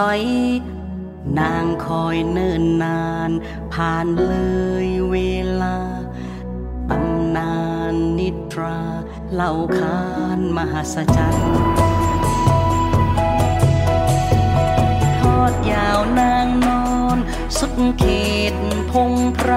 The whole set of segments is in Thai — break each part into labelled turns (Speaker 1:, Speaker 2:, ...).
Speaker 1: สอย นางคอยเนิ่นนาน ผ่านเลยเวลาตำนานนิทราเล่าคานมหัศจรรย์ทอดยาวนางนอน สุดเขตพงไพร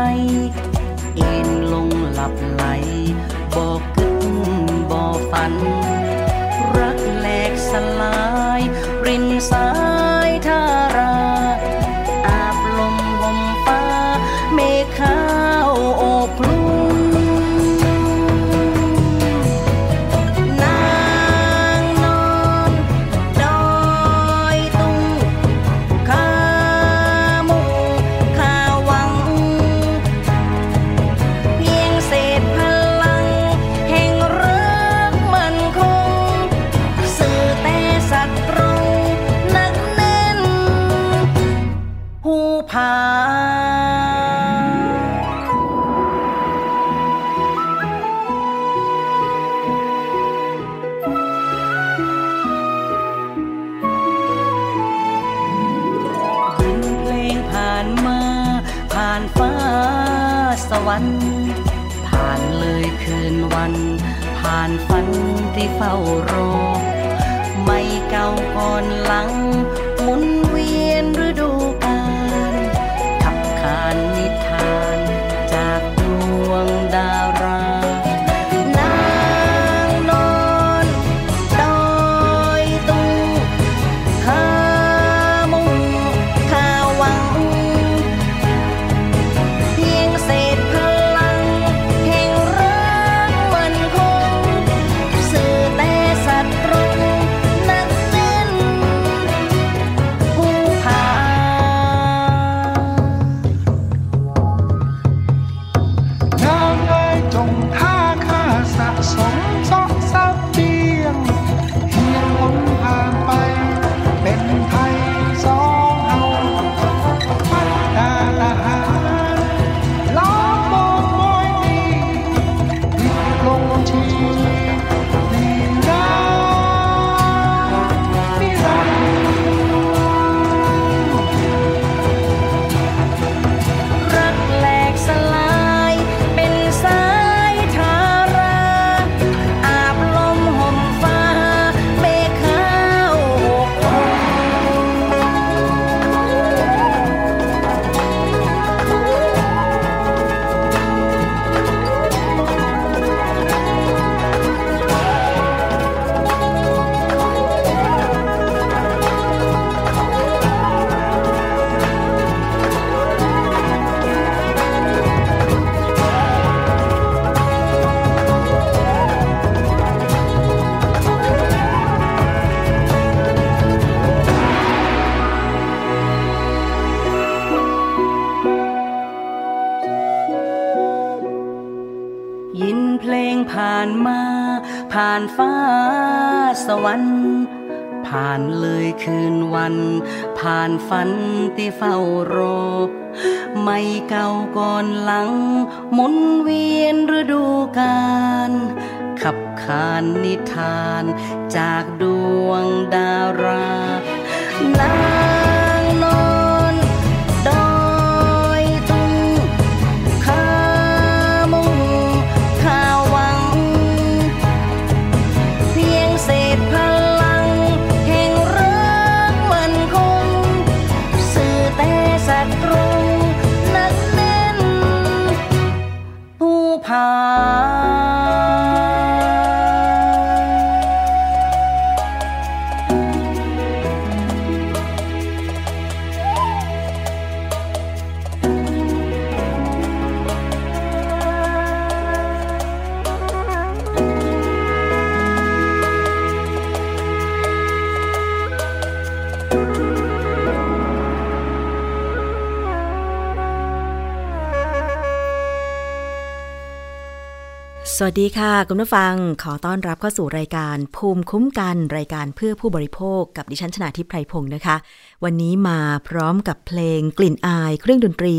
Speaker 1: สวั
Speaker 2: สดีค่ะ คุณผู้ฟังขอต้อนรับเข้าสู่รายการภูมิคุ้มกันรายการเพื่อผู้บริโภคกับดิฉันชนาทิพไพรพงศ์นะคะ วันนี้มาพร้อมกับเพลงกลิ่นอายเครื่องดนตรี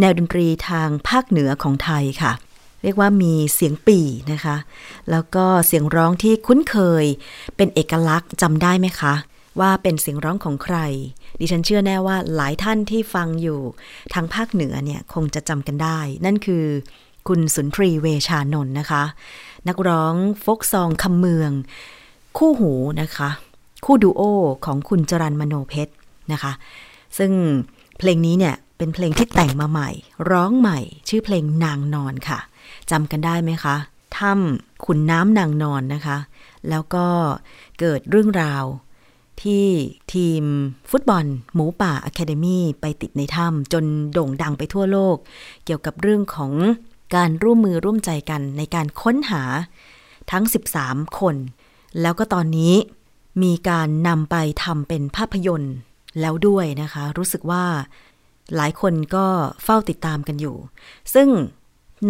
Speaker 2: แนวดนตรีทางภาคเหนือของไทยค่ะ เรียกว่ามีเสียงปี่นะคะ แล้วก็เสียงร้องที่คุ้นเคย เป็นเอกลักษณ์จำได้ไหมคะ ว่าเป็นเสียงร้องของใคร ดิฉันเชื่อแน่ว่าหลายท่านที่ฟังอยู่ทางภาคเหนือเนี่ยคงจะจำกันได้ นั่นคือ คุณสุนทรีเวชานนท์นะคะ นักร้องฟกซองคำเมือง คู่หูนะคะ คู่ดูโอของคุณจรันมโนเพชรนะคะ ซึ่งเพลงนี้เนี่ยเป็นเพลงที่แต่งมาใหม่ ร้องใหม่ ชื่อเพลงนางนอนค่ะจำกันได้ไหมคะถ้ำขุนน้ำนางนอนนะคะ แล้วก็เกิดเรื่องราวที่ทีมฟุตบอล หมูป่าอะคาเดมี่ไปติดในถ้ำจนโด่งดังไปทั่วโลก เกี่ยวกับเรื่องของ การร่วมมือร่วมใจกันในการค้นหาทั้ง 13 คน แล้วก็ตอนนี้มีการนำไปทำเป็นภาพยนตร์แล้วด้วยนะคะ รู้สึกว่าหลายคนก็เฝ้าติดตามกันอยู่ ซึ่ง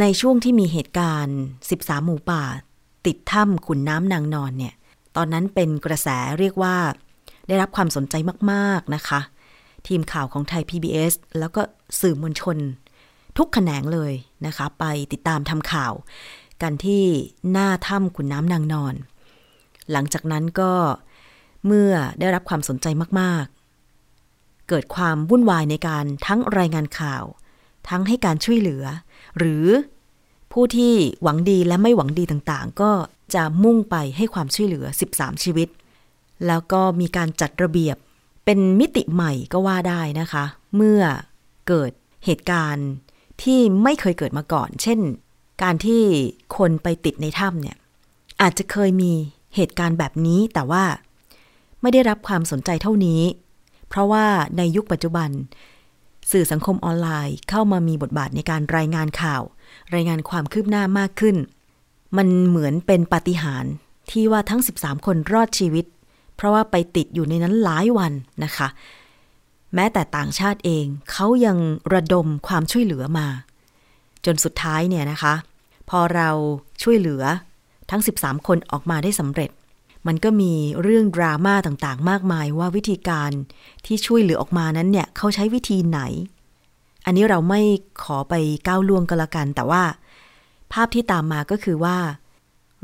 Speaker 2: ในช่วงที่มีเหตุการณ์ 13 หมู่ป่า ติดถ้ำขุนน้ำนางนอนเนี่ย ตอนนั้นเป็นกระแสเรียกว่า ได้รับความสนใจมาก ๆ นะคะ ทีมข่าวของไทย PBS แล้วก็สื่อมวลชน ทุกแขนงเลยนะคะ ไปติดตามทำข่าว กันที่หน้าถ้ำขุนน้ำนางนอน หลังจากนั้นก็เมื่อได้รับความสนใจมากๆ เกิดความวุ่นวายในการทั้งรายงานข่าว ทั้งให้การช่วยเหลือ หรือผู้ที่หวังดีและไม่หวังดีต่างๆ ก็จะมุ่งไปให้ความช่วยเหลือ 13 ชีวิต แล้วก็มีการจัดระเบียบเป็นมิติใหม่ก็ว่าได้นะคะ เมื่อเกิดเหตุการณ์ ที่ไม่เคยเกิดมาก่อน เช่น การที่คนไปติดในถ้ำเนี่ย อาจจะเคยมีเหตุการณ์แบบนี้แต่ว่า ไม่ได้รับความสนใจเท่านี้ เพราะว่าในยุคปัจจุบัน สื่อสังคมออนไลน์เข้ามามีบทบาทในการรายงานข่าว รายงานความคืบหน้ามากขึ้น มันเหมือนเป็นปาฏิหาริย์ที่ว่าทั้ง 13 คนรอดชีวิต เพราะว่าไปติดอยู่ในนั้นหลายวันนะคะ แม้แต่ต่างชาติเองเขายังระดมความช่วยเหลือมา จนสุดท้ายเนี่ยนะคะ พอเราช่วยเหลือทั้ง 13 คนออกมาได้สำเร็จ มันก็มีเรื่องดราม่าต่างๆ มากมายว่าวิธีการที่ช่วยเหลือออกมานั้นเนี่ยเขาใช้วิธีไหน อันนี้เราไม่ขอไปก้าวล่วงก็แล้วกัน แต่ว่า ภาพที่ตามมาก็คือว่า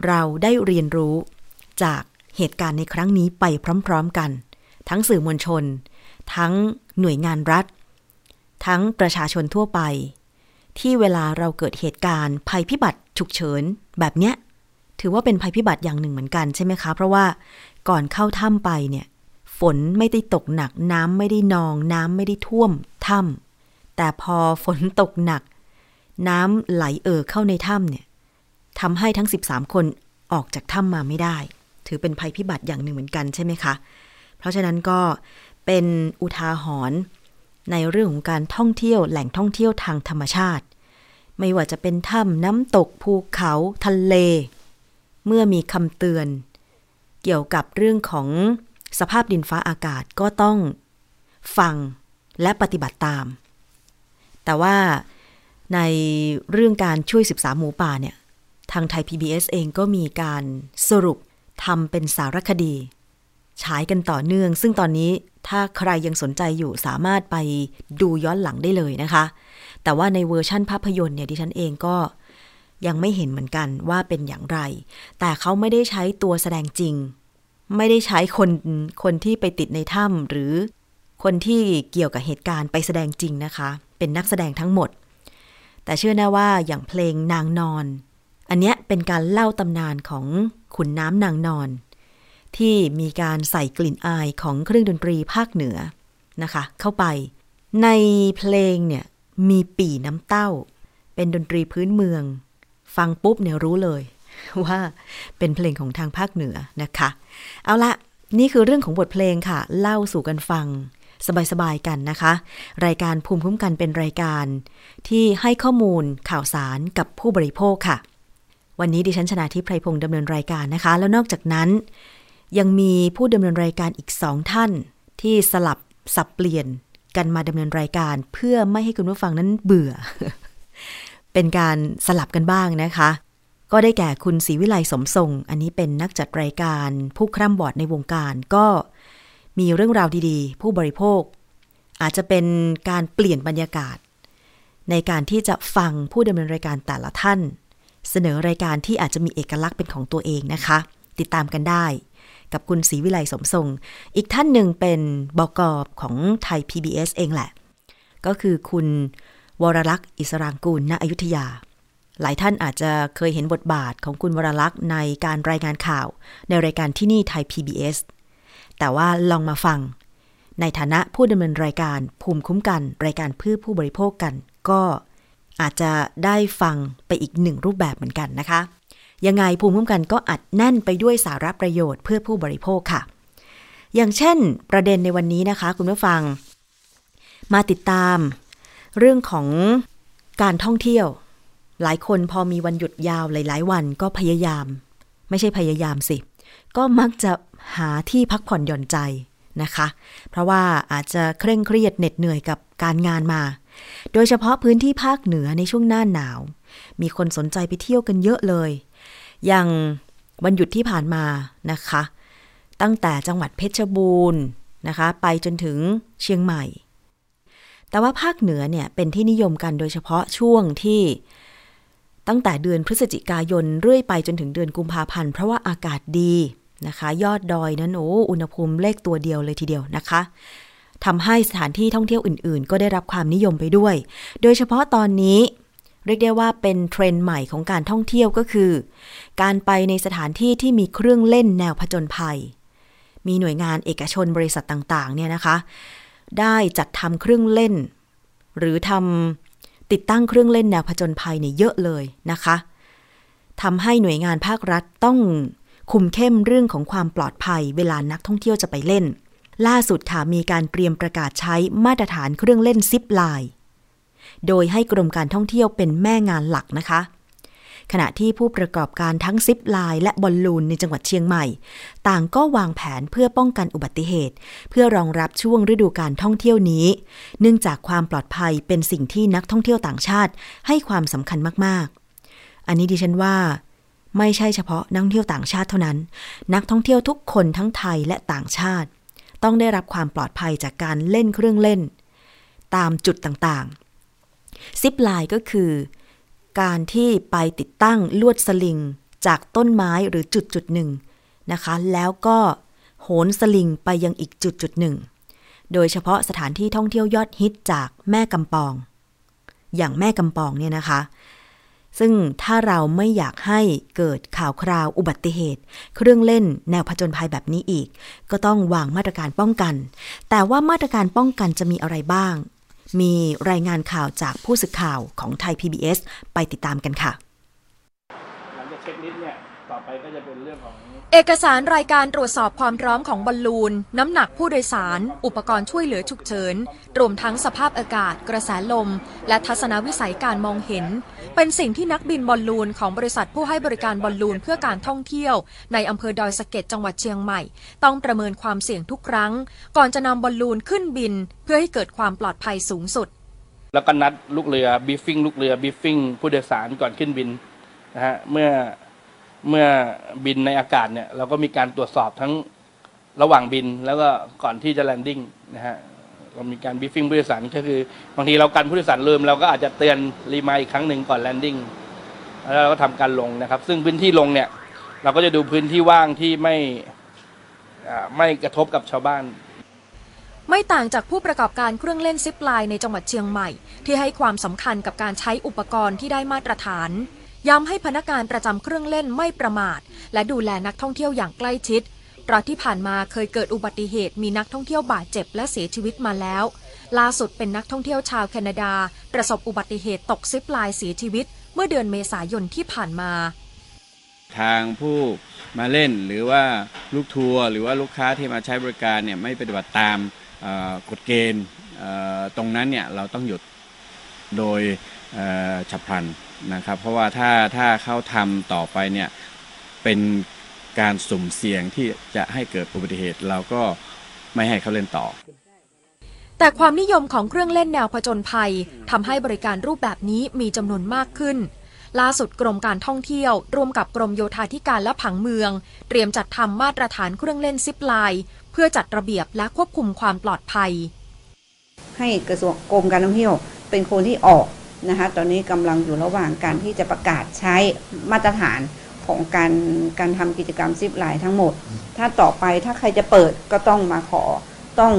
Speaker 2: เราได้เรียนรู้จากเหตุการณ์ในครั้งนี้ไปพร้อม ๆ กัน ทั้งสื่อมวลชน ทั้งหน่วยงานรัฐ ทั้งประชาชนทั่วไป ที่เวลาเราเกิดเหตุการณ์ภัยพิบัติฉุกเฉินแบบเนี้ย ถือว่าเป็นภัยพิบัติอย่างหนึ่งเหมือนกันใช่ไหมคะ เพราะว่าก่อนเข้าถ้ำไปเนี่ย ฝนไม่ได้ตกหนัก น้ำไม่ได้นอง น้ำไม่ได้ท่วมถ้ำแต่พอฝนตกหนัก น้ำไหลเอ่อเข้าในถ้ำเนี่ยทำให้ทั้ง 13 คนออกจากถ้ำมาไม่ได้ ถือเป็นภัยพิบัติอย่างหนึ่งเหมือนกันใช่ไหมคะ เพราะฉะนั้นก็ เป็นอุทาหรณ์ในเรื่องของการท่องเที่ยวแหล่งท่องเที่ยวทางธรรมชาติ ไม่ว่าจะเป็นถ้ำน้ำตกภูเขาทะเล เมื่อมีคำเตือน เกี่ยวกับเรื่องของสภาพดินฟ้าอากาศก็ต้องฟังและปฏิบัติตาม แต่ว่าในเรื่องการช่วย 13 หมูป่าเนี่ย ทางไทย PBS เองก็มีการสรุปทำเป็นสารคดี ฉายกันต่อเนื่อง ซึ่งตอนนี้ ถ้าใครยังสนใจอยู่สามารถไปดูย้อนหลังได้เลยนะคะ แต่ว่าในเวอร์ชั่นภาพยนตร์เนี่ยดิฉันเองก็ยังไม่เห็นเหมือนกันว่าเป็นอย่างไร แต่เขาไม่ได้ใช้ตัวแสดงจริง ไม่ได้ใช้คนคนที่ไปติดในถ้ำหรือคนที่เกี่ยวกับเหตุการณ์ไปแสดงจริงนะคะ เป็นนักแสดงทั้งหมด แต่เชื่อแน่ว่าอย่างเพลงนางนอน อันเนี้ยเป็นการเล่าตำนานของขุนน้ำนางนอน ที่มีการใส่กลิ่นอายของเครื่องดนตรีภาคเหนือนะคะ เข้าไป ในเพลงเนี่ยมีปีน้ำเต้า เป็นดนตรีพื้นเมือง ฟังปุ๊บเนี่ยรู้เลย ว่าเป็นเพลงของทางภาคเหนือนะคะ เอาละนี่คือเรื่องของบทเพลงค่ะ เล่าสู่กันฟัง สบายๆกันนะคะ รายการภูมิคุ้มกันเป็นรายการ ที่ให้ข้อมูลข่าวสารกับผู้บริโภคค่ะ วันนี้ดิฉันชนะทิพไพรพงศ์ดำเนินรายการนะคะ แล้วนอกจากนั้น ยังมีผู้ดำเนินรายการอีกสองท่าน ที่สลับสับเปลี่ยนกันมาดำเนินรายการเพื่อไม่ให้คุณผู้ฟังนั้นเบื่อ เป็นการสลับกันบ้างนะคะ ก็ได้แก่คุณศรีวิไลสมทรง อันนี้เป็นนักจัดรายการผู้คร่ำบอดในวงการก็มีเรื่องราวดีๆ ผู้บริโภค อาจจะเป็นการเปลี่ยนบรรยากาศ ในการที่จะฟังผู้ดำเนินรายการแต่ละท่าน เสนอรายการที่อาจจะมีเอกลักษณ์เป็นของตัวเองนะคะ ติดตามกันได้ กับคุณศรีวิไลสมทรง อีกท่านหนึ่งเป็นบกของไทย PBS เองแหละ ก็คือคุณวรลักษ์อิสรางกูลณอยุธยา หลายท่านอาจจะเคยเห็นบทบาทของคุณวรลักษ์ในการรายงานข่าว ในรายการที่นี่ไทย PBS แต่ว่าลองมาฟัง ในฐานะผู้ดำเนินรายการภูมิคุ้มกัน รายการเพื่อผู้บริโภคกัน ก็อาจจะได้ฟังไปอีกหนึ่งรูปแบบเหมือนกันนะคะ ยังไงภูมิคุ้มกันก็อัดแน่นไปด้วยสาระประโยชน์เพื่อผู้บริโภคค่ะ อย่างเช่น ประเด็นในวันนี้นะคะ คุณผู้ฟัง มาติดตาม เรื่องของการท่องเที่ยว หลายคนพอมีวันหยุดยาวหลาย ๆ วันก็พยายาม ไม่ใช่พยายามสิ ก็มักจะหาที่พักผ่อนหย่อนใจนะคะ เพราะว่าอาจจะเคร่งเครียดเหน็ดเหนื่อยกับการงานมา โดยเฉพาะพื้นที่ภาคเหนือในช่วงหน้าหนาว มีคนสนใจไปเที่ยวกันเยอะเลย อย่างวันหยุดที่ผ่านมานะคะ ตั้งแต่จังหวัดเพชรบูรณ์นะคะ ไปจนถึงเชียงใหม่ แต่ว่าภาคเหนือเนี่ยเป็นที่นิยมกันโดยเฉพาะช่วงที่ตั้งแต่เดือนพฤศจิกายนเรื่อยไปจนถึงเดือนกุมภาพันธ์เพราะว่าอากาศดีนะคะ ยอดดอยนั้นโอ้อุณหภูมิเลขตัวเดียวเลยทีเดียวนะคะทำให้สถานที่ท่องเที่ยวอื่น ๆ ก็ได้รับความนิยมไปด้วย โดยเฉพาะตอนนี้ เรียกได้ว่าเป็นเทรนด์ใหม่ของการท่องเที่ยวก็คือ การไปในสถานที่ที่มีเครื่องเล่นแนวผจญภัย มีหน่วยงานเอกชนบริษัทต่างๆเนี่ยนะคะ ได้จัดทำเครื่องเล่น หรือทำติดตั้งเครื่องเล่นแนวผจญภัยเนี่ยเยอะเลยนะคะทำให้หน่วยงานภาครัฐต้องคุมเข้มเรื่องของความปลอดภัย เวลานักท่องเที่ยวจะไปเล่น ล่าสุดค่ะมีการเตรียมประกาศใช้มาตรฐานเครื่องเล่นซิปไลน์ โดยให้กรมการท่องเที่ยวเป็นแม่งานหลักนะคะ ขณะที่ผู้ประกอบการทั้งซิปไลน์และบอลลูนในจังหวัดเชียงใหม่ ต่างก็วางแผนเพื่อป้องกันอุบัติเหตุ เพื่อรองรับช่วงฤดูการท่องเที่ยวนี้ เนื่องจากความปลอดภัยเป็นสิ่งที่นักท่องเที่ยวต่างชาติ ให้ความสำคัญมากๆ อันนี้ดิฉันว่าไม่ใช่เฉพาะนักท่องเที่ยวต่างชาติเท่านั้น นักท่องเที่ยวทุกคนทั้งไทยและต่างชาติ ต้องได้รับความปลอดภัยจากการเล่นเครื่องเล่น ตามจุดต่าง ซิปไลน์ก็คือ การที่ไปติดตั้งลวดสลิง จากต้นไม้หรือจุดจุดหนึ่งนะคะ แล้วก็โหนสลิงไปยังอีกจุดจุดหนึ่ง โดยเฉพาะสถานที่ท่องเที่ยวยอดฮิตจากแม่กำปอง อย่างแม่กำปองเนี่ยนะคะ ซึ่งถ้าเราไม่อยากให้เกิดข่าวคราวอุบัติเหตุ เครื่องเล่นแนวผจญภัยแบบนี้อีก ก็ต้องวางมาตรการป้องกัน แต่ว่ามาตรการป้องกันจะมีอะไรบ้าง มีรายงานข่าวจากผู้สื่อข่าวของไทย PBS ไปติดตามกันค่ะ
Speaker 3: หลังจากเช็คลิสต์เนี่ย ต่อไปก็จะเป็นเรื่องของ
Speaker 4: เอกสารรายการตรวจสอบความพร้อมของบอลลูน น้ำหนักผู้โดยสาร อุปกรณ์ช่วยเหลือฉุกเฉิน รวมทั้งสภาพอากาศ กระแสลม และทัศนวิสัยการมองเห็น เป็นสิ่งที่นักบินบอลลูนของบริษัทผู้ให้บริการบอลลูนเพื่อการท่องเที่ยว ในอำเภอดอยสะเก็ดจังหวัดเชียงใหม่ ต้องประเมินความเสี่ยงทุกครั้ง ก่อนจะนำบอลลูนขึ้นบิน เพื่อให้เกิดความปลอดภัยสูงสุด
Speaker 3: แล้วก็นัดลูกเรือ briefing ลูกเรือ briefing ผู้โดยสารก่อนขึ้นบินนะฮะเมื่อ เมื่อบินในอากาศเนี่ยเราก็มีการตรวจสอบทั้งระหว่างบินแล้วก็ก่อนที่จะ landing นะฮะเรามีการ briefing ผู้โดยสารก็คือบางทีเรากันผู้โดยสารลืมเราก็อาจจะเตือน remind อีกครั้งหนึ่งก่อน landing แล้วเราก็ทำการลงนะครับ ซึ่งพื้นที่ลงเนี่ย เราก็จะดูพื้นที่ว่างที่ไม่ไม่กระทบกับชาวบ้าน
Speaker 4: ไม่ต่างจากผู้ประกอบการเครื่องเล่นซิปไลน์ในจังหวัดเชียงใหม่ ที่ให้ความสำคัญกับการใช้อุปกรณ์ที่ได้มาตรฐาน ย้ำให้พนักงานประจำเครื่องเล่นไม่ประมาท และดูแลนักท่องเที่ยวอย่างใกล้ชิด เพราะที่ผ่านมาเคยเกิดอุบัติเหตุมีนักท่องเที่ยวบาดเจ็บและเสียชีวิตมาแล้ว ล่าสุดเป็นนักท่องเที่ยวชาวแคนาดา ประสบอุบัติเหตุตกซิปไลน์เสียชีวิต เมื่อเดือนเมษายนที่ผ่านมา
Speaker 5: ทางผู้มาเล่นหรือว่าลูกทัวร์หรือว่าลูกค้าที่มาใช้บริการเนี่ยไม่ปฏิบัติตามกฎเกณฑ์ตรงนั้นเนี่ยเราต้องหยุดโดย ฉับพลันนะครับ เพราะว่าถ้าถ้าเขาทำต่อไปเนี่ยเป็นการสุ่มเสี่ยงที่จะให้เกิดอุบัติเหตุเราก็ไม่ให้เขาเล่นต่อ
Speaker 4: แต่ความนิยมของเครื่องเล่นแนวผจญภัยทำให้บริการรูปแบบนี้มีจำนวนมากขึ้น ล่าสุดกรมการท่องเที่ยว ร่วมกับกรมโยธาธิการและผังเมือง เตรียมจัดทำมาตรฐานเครื่องเล่นซิปไลน์เพื่อจัดระเบียบและควบคุมความปลอดภัย
Speaker 6: ให้กระทรวงกรมการท่องเที่ยวเป็นคนที่ออก นะคะตอนนี้กำลังอยู่ระหว่างการที่จะประกาศใช้มาตรฐานของการการทำกิจกรรมซิปไลน์ทั้งหมด ถ้าต่อไปถ้าใครจะเปิดก็ต้องมาขอต้อง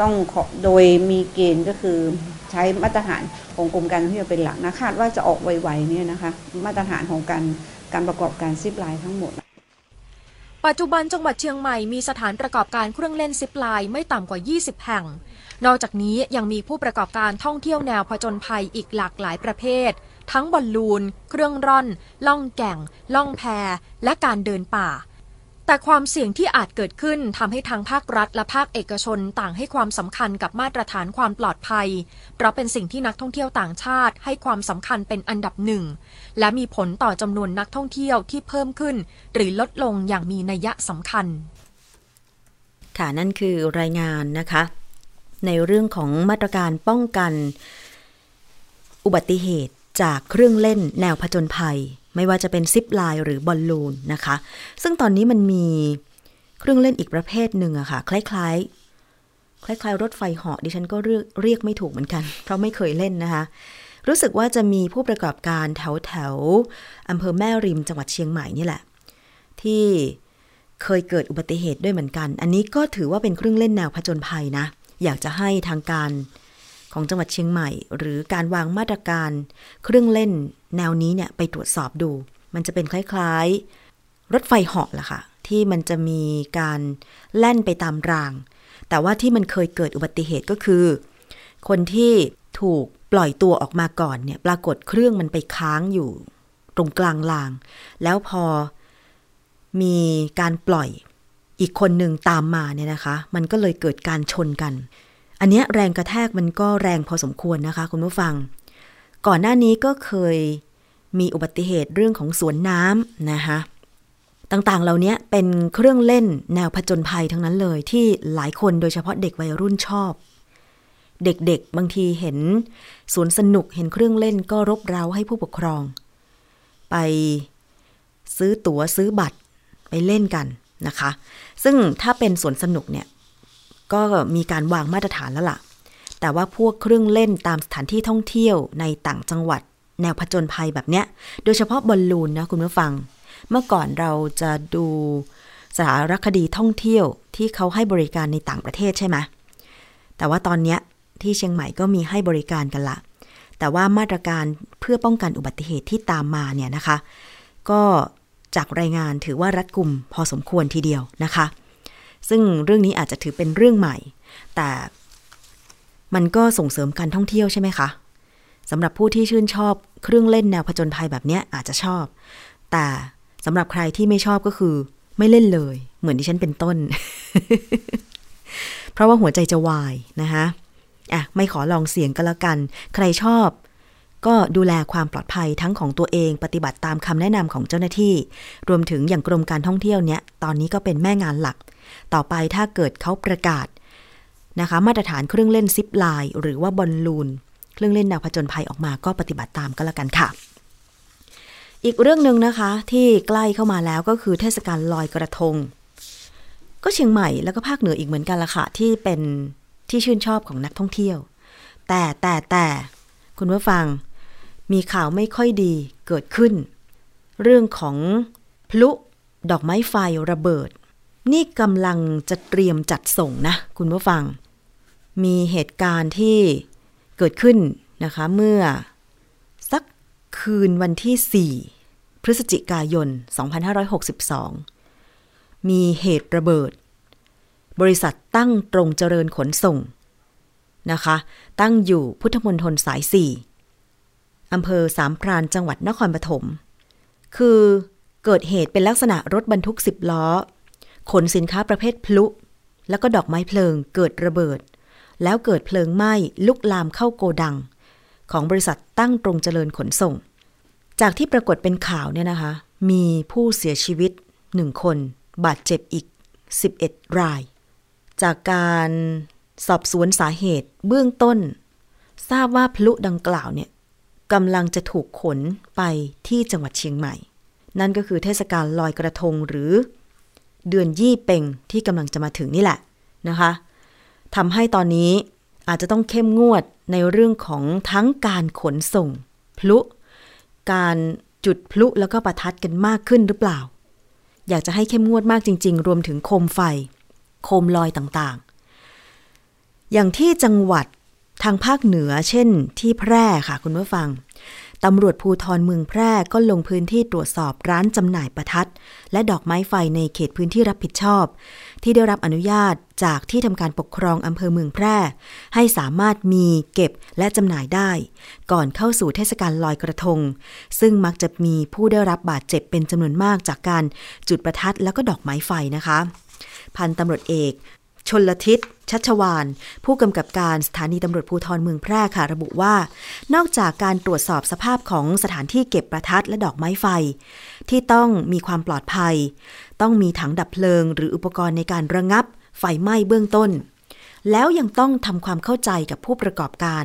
Speaker 6: ต้องขอโดยมีเกณฑ์ก็คือใช้มาตรฐานของกรมการท่องเที่ยวเป็นหลักนะคาดว่าจะออกไวๆเนี่ยนะคะมาตรฐานของการการประกอบการซิปไลน์ทั้งหมด
Speaker 4: ปัจจุบันจังหวัดเชียงใหม่มีสถานประกอบการเครื่องเล่นซิปไลน์ไม่ต่ำกว่า 20 แห่ง นอกจากนี้ยังมีผู้ประกอบการท่องเที่ยวแนวผจญภัยอีกหลากหลายประเภท ทั้งบอลลูน เครื่องร่อน ล่องแก่ง ล่องแพ และการเดินป่า แต่ความเสี่ยงที่อาจเกิดขึ้นทำให้ทางภาครัฐและภาคเอกชนต่างให้ความสำคัญกับมาตรฐานความปลอดภัย เพราะเป็นสิ่งที่นักท่องเที่ยวต่างชาติให้ความสำคัญเป็นอันดับหนึ่ง และมีผลต่อจำนวนนักท่องเที่ยวที่เพิ่มขึ้น หรือลดลงอย่างมีนัยสำคัญ
Speaker 2: ค่ะนั่นคือรายงานนะคะ ในเรื่องของมาตรการป้องกัน อุบัติเหตุจากเครื่องเล่นแนวผจญภัย ไม่ว่าจะเป็นซิปไลน์หรือบอลลูนนะคะ ซึ่งตอนนี้มันมีเครื่องเล่นอีกประเภทหนึ่งอะค่ะ คล้ายๆ คล้ายๆ รถไฟเหาะดิฉันก็เรียกเรียกไม่ถูกเหมือนกัน เพราะไม่เคยเล่นนะคะ รู้สึกว่าจะมีผู้ประกอบการแถวแถวอำเภอแม่ริมจังหวัดเชียงใหม่นี่แหละ ที่เคยเกิดอุบัติเหตุด้วยเหมือนกัน อันนี้ก็ถือว่าเป็นเครื่องเล่นแนวผจญภัยนะ อยากจะให้ทางการของจังหวัดเชียงใหม่ หรือการวางมาตรการ เครื่องเล่นแนวนี้เนี่ยไปตรวจสอบดู มันจะเป็นคล้ายๆ รถไฟเหาะล่ะค่ะ ที่มันจะมีการแล่นไปตามราง แต่ว่าที่มันเคยเกิดอุบัติเหตุก็คือ คนที่ถูกปล่อยตัวออกมาก่อนเนี่ยปรากฏเครื่องมันไปค้างอยู่ ตรงกลางราง แล้วพอมีการปล่อย อีกคนหนึ่งตามมาเนี่ยนะคะ มันก็เลยเกิดการชนกัน อันนี้แรงกระแทกมันก็แรงพอสมควรนะคะ คุณผู้ฟัง ก่อนหน้านี้ก็เคยมีอุบัติเหตุเรื่องของสวนน้ำนะคะต่างๆ เหล่านี้เป็นเครื่องเล่นแนวผจญภัยทั้งนั้นเลย ที่หลายคนโดยเฉพาะเด็กวัยรุ่นชอบ เด็กๆ บางทีเห็นสวนสนุกเห็นเครื่องเล่นก็รบเร้าให้ผู้ปกครอง ไปซื้อตั๋วซื้อบัตรไปเล่นกันนะคะ ซึ่งถ้าเป็นสวนสนุกเนี่ย ก็มีการวางมาตรฐานแล้วล่ะ แต่ว่าพวกเครื่องเล่นตามสถานที่ท่องเที่ยวในต่างจังหวัด แนวผจญภัยแบบเนี้ย โดยเฉพาะบอลลูนนะคุณผู้ฟัง เมื่อก่อนเราจะดูสารคดีท่องเที่ยวที่เขาให้บริการในต่างประเทศใช่ไหมแต่ว่าตอนเนี้ยที่เชียงใหม่ก็มีให้บริการกันละแต่ว่ามาตรการเพื่อป้องกันอุบัติเหตุที่ตามมาเนี่ยนะคะ ก็ จากรายงานถือว่ารัดกุมพอสมควรทีเดียวนะคะ ซึ่งเรื่องนี้อาจจะถือเป็นเรื่องใหม่ แต่มันก็ส่งเสริมการท่องเที่ยวใช่ไหมคะสำหรับผู้ที่ชื่นชอบเครื่องเล่นแนวผจญภัยแบบนี้อาจจะชอบ แต่สำหรับใครที่ไม่ชอบก็คือ ไม่เล่นเลย เหมือนที่ฉันเป็นต้น เพราะว่าหัวใจจะวายนะคะอะไม่ขอลองเสียงก็แล้วกัน ใครชอบ ก็ดูแลความปลอดภัยทั้งของตัวเองปฏิบัติตามคำแนะนำของเจ้าหน้าที่ รวมถึงอย่างกรมการท่องเที่ยวเนี่ยตอนนี้ก็เป็นแม่งานหลัก ต่อไปถ้าเกิดเขาประกาศนะคะมาตรฐานเครื่องเล่นซิปไลน์หรือว่าบอลลูน เครื่องเล่นแนวผจญภัยออกมาก็ปฏิบัติตามก็แล้วกันค่ะ อีกเรื่องหนึ่งนะคะที่ใกล้เข้ามาแล้วก็คือเทศกาลลอยกระทง ก็เชียงใหม่แล้วก็ภาคเหนืออีกเหมือนกันละค่ะที่เป็นที่ชื่นชอบของนักท่องเที่ยว แต่แต่แต่คุณผู้ฟัง มีข่าวไม่ค่อยดีเกิดขึ้น เรื่องของพลุดอกไม้ไฟระเบิด นี่กำลังจะเตรียมจัดส่งนะ คุณผู้ฟัง มีเหตุการณ์ที่เกิดขึ้นนะคะเมื่อ สักคืนวันที่ 4 พฤศจิกายน 2562 มีเหตุระเบิด บริษัทตั้งตรงเจริญขนส่งนะคะ ตั้งอยู่พุทธมณฑลสาย 4 อำเภอสามพรานจังหวัดนครปฐม คือเกิดเหตุเป็นลักษณะรถบรรทุกสิบล้อ ขนสินค้าประเภทพลุ แล้วก็ดอกไม้เพลิงเกิดระเบิด แล้วเกิดเพลิงไหม้ลุกลามเข้าโกดัง ของบริษัทตั้งตรงเจริญขนส่ง จากที่ปรากฏเป็นข่าวเนี่ยนะคะ มีผู้เสียชีวิตหนึ่งคน บาดเจ็บอีก 11 ราย จากการสอบสวนสาเหตุเบื้องต้น ทราบว่าพลุดังกล่าวเนี่ย กำลังจะถูกขนไปที่จังหวัดเชียงใหม่ นั่นก็คือเทศกาลลอยกระทงหรือ เดือนยี่เป่งที่กำลังจะมาถึงนี่แหละนะคะทำให้ตอนนี้อาจจะต้องเข้มงวดในเรื่องของทั้งการขนส่ง พลุ การจุดพลุแล้วก็ประทัดกันมากขึ้นหรือเปล่า อยากจะให้เข้มงวดมากจริง ๆ รวมถึงโคมไฟ โคมลอยต่างๆ อย่างที่จังหวัด ทางภาคเหนือเช่นที่แพร่ค่ะคุณผู้ฟังตำรวจภูทรเมืองแพร่ก็ลงพื้นที่ตรวจสอบร้านจำหน่ายประทัด และดอกไม้ไฟในเขตพื้นที่รับผิดชอบ ที่ได้รับอนุญาตจากที่ทำการปกครองอำเภอเมืองแพร่ ให้สามารถมีเก็บและจำหน่ายได้ ก่อนเข้าสู่เทศกาลลอยกระทง ซึ่งมักจะมีผู้ได้รับบาดเจ็บเป็นจำนวนมากจากการจุดประทัดแล้วก็ดอกไม้ไฟนะคะ พันตำรวจเอก ชนลทิศชัชวาน ผู้กำกับการสถานีตำรวจภูธรเมืองแพร่ค่ะ ระบุว่า นอกจากการตรวจสอบสภาพของสถานที่เก็บประทัดและดอกไม้ไฟ ที่ต้องมีความปลอดภัย ต้องมีถังดับเพลิง หรืออุปกรณ์ในการระงับ ไฟไหม้เบื้องต้น แล้วยังต้องทำความเข้าใจกับผู้ประกอบการ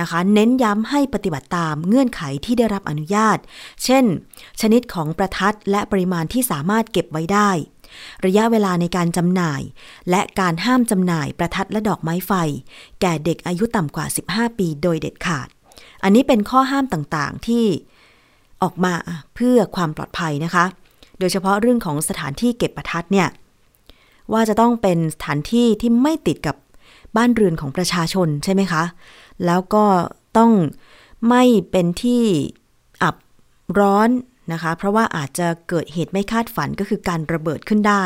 Speaker 2: นะคะ เน้นย้ำให้ปฏิบัติตามเงื่อนไขที่ได้รับอนุญาต เช่น ชนิดของประทัดและปริมาณที่สามารถเก็บไว้ได้ ระยะเวลาในการจำหน่าย และการห้ามจำหน่ายประทัดและดอกไม้ไฟ แก่เด็กอายุต่ำกว่า 15 ปีโดยเด็ดขาด อันนี้เป็นข้อห้ามต่างๆที่ออกมาเพื่อความปลอดภัยนะคะ โดยเฉพาะเรื่องของสถานที่เก็บประทัดเนี่ยว่าจะต้องเป็นสถานที่ที่ไม่ติดกับบ้านเรือนของประชาชนใช่ไหมคะ แล้วก็ต้องไม่เป็นที่อับร้อน นะคะ เพราะว่าอาจจะเกิดเหตุไม่คาดฝันก็คือการระเบิดขึ้นได้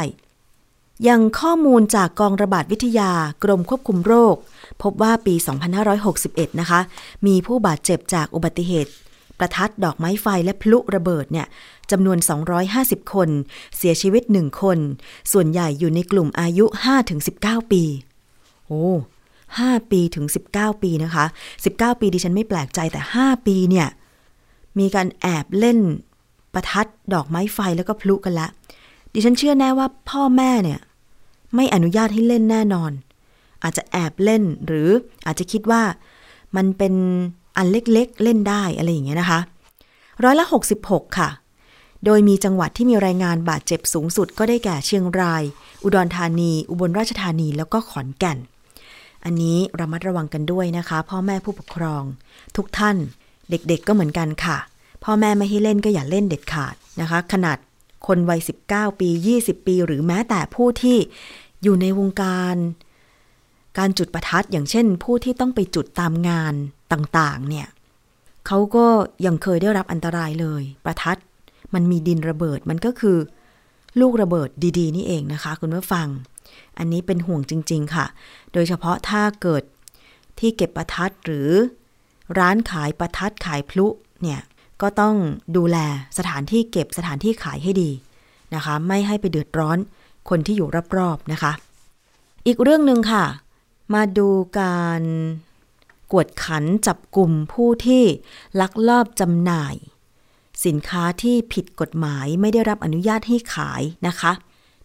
Speaker 2: อยังข้อมูลจากกองระบาดวิทยากรมควบคุมโรค พบว่าปี 2561 นะคะ มีผู้บาดเจ็บจากอุบัติเหตุประทัดดอกไม้ไฟและพลุระเบิดเนี่ยจำนวน 250 คน เสียชีวิต 1 คน ส่วนใหญ่อยู่ในกลุ่มอายุ 5-19 ปี โอ้5ปีถึง 19 ปีนะคะ 19 ปีดิฉันไม่แปลกใจแต่ 5 ปีเนี่ย มีการแอบเล่น ประทัดดอกไม้ไฟแล้วก็พลุกันละ ดิฉันเชื่อแน่ว่าพ่อแม่เนี่ย ไม่อนุญาตให้เล่นแน่นอน อาจจะแอบเล่นหรืออาจจะคิดว่ามันเป็นอันเล็กๆเล่นได้อะไรอย่างเงี้ยนะคะ ร้อยละ 66 ค่ะ โดยมีจังหวัดที่มีรายงานบาดเจ็บสูงสุดก็ได้แก่เชียงราย อุดรธานี อุบลราชธานีแล้วก็ขอนแก่น อันนี้ระมัดระวังกันด้วยนะคะ พ่อแม่ผู้ปกครอง ทุกท่านเด็กๆก็เหมือนกันค่ะ พ่อแม่ไม่ให้เล่นก็อย่าเล่นเด็ดขาดนะคะ ขนาดคนวัย 19 ปี 20 ปี หรือแม้แต่ผู้ที่อยู่ในวงการ การจุดประทัดอย่างเช่น ผู้ที่ต้องไปจุดตามงานต่างๆ เนี่ยเขาก็ยังเคยได้รับอันตรายเลย ประทัดมันมีดินระเบิดมันก็คือ ลูกระเบิดดีๆ นี่เองนะคะ คุณผู้ฟัง อันนี้เป็นห่วงจริง ๆ ค่ะ โดยเฉพาะถ้าเกิดที่เก็บประทัดหรือ ร้านขายประทัดขายพลุเนี่ย ก็ต้องดูแลสถานที่เก็บสถานที่ขายให้ดีนะคะ ไม่ให้ไปเดือดร้อนคนที่อยู่รอบๆนะคะ อีกเรื่องหนึ่งค่ะ มาดูการกวดขันจับกลุ่มผู้ที่ลักลอบจำหน่าย สินค้าที่ผิดกฎหมายไม่ได้รับอนุญาตให้ขายนะคะ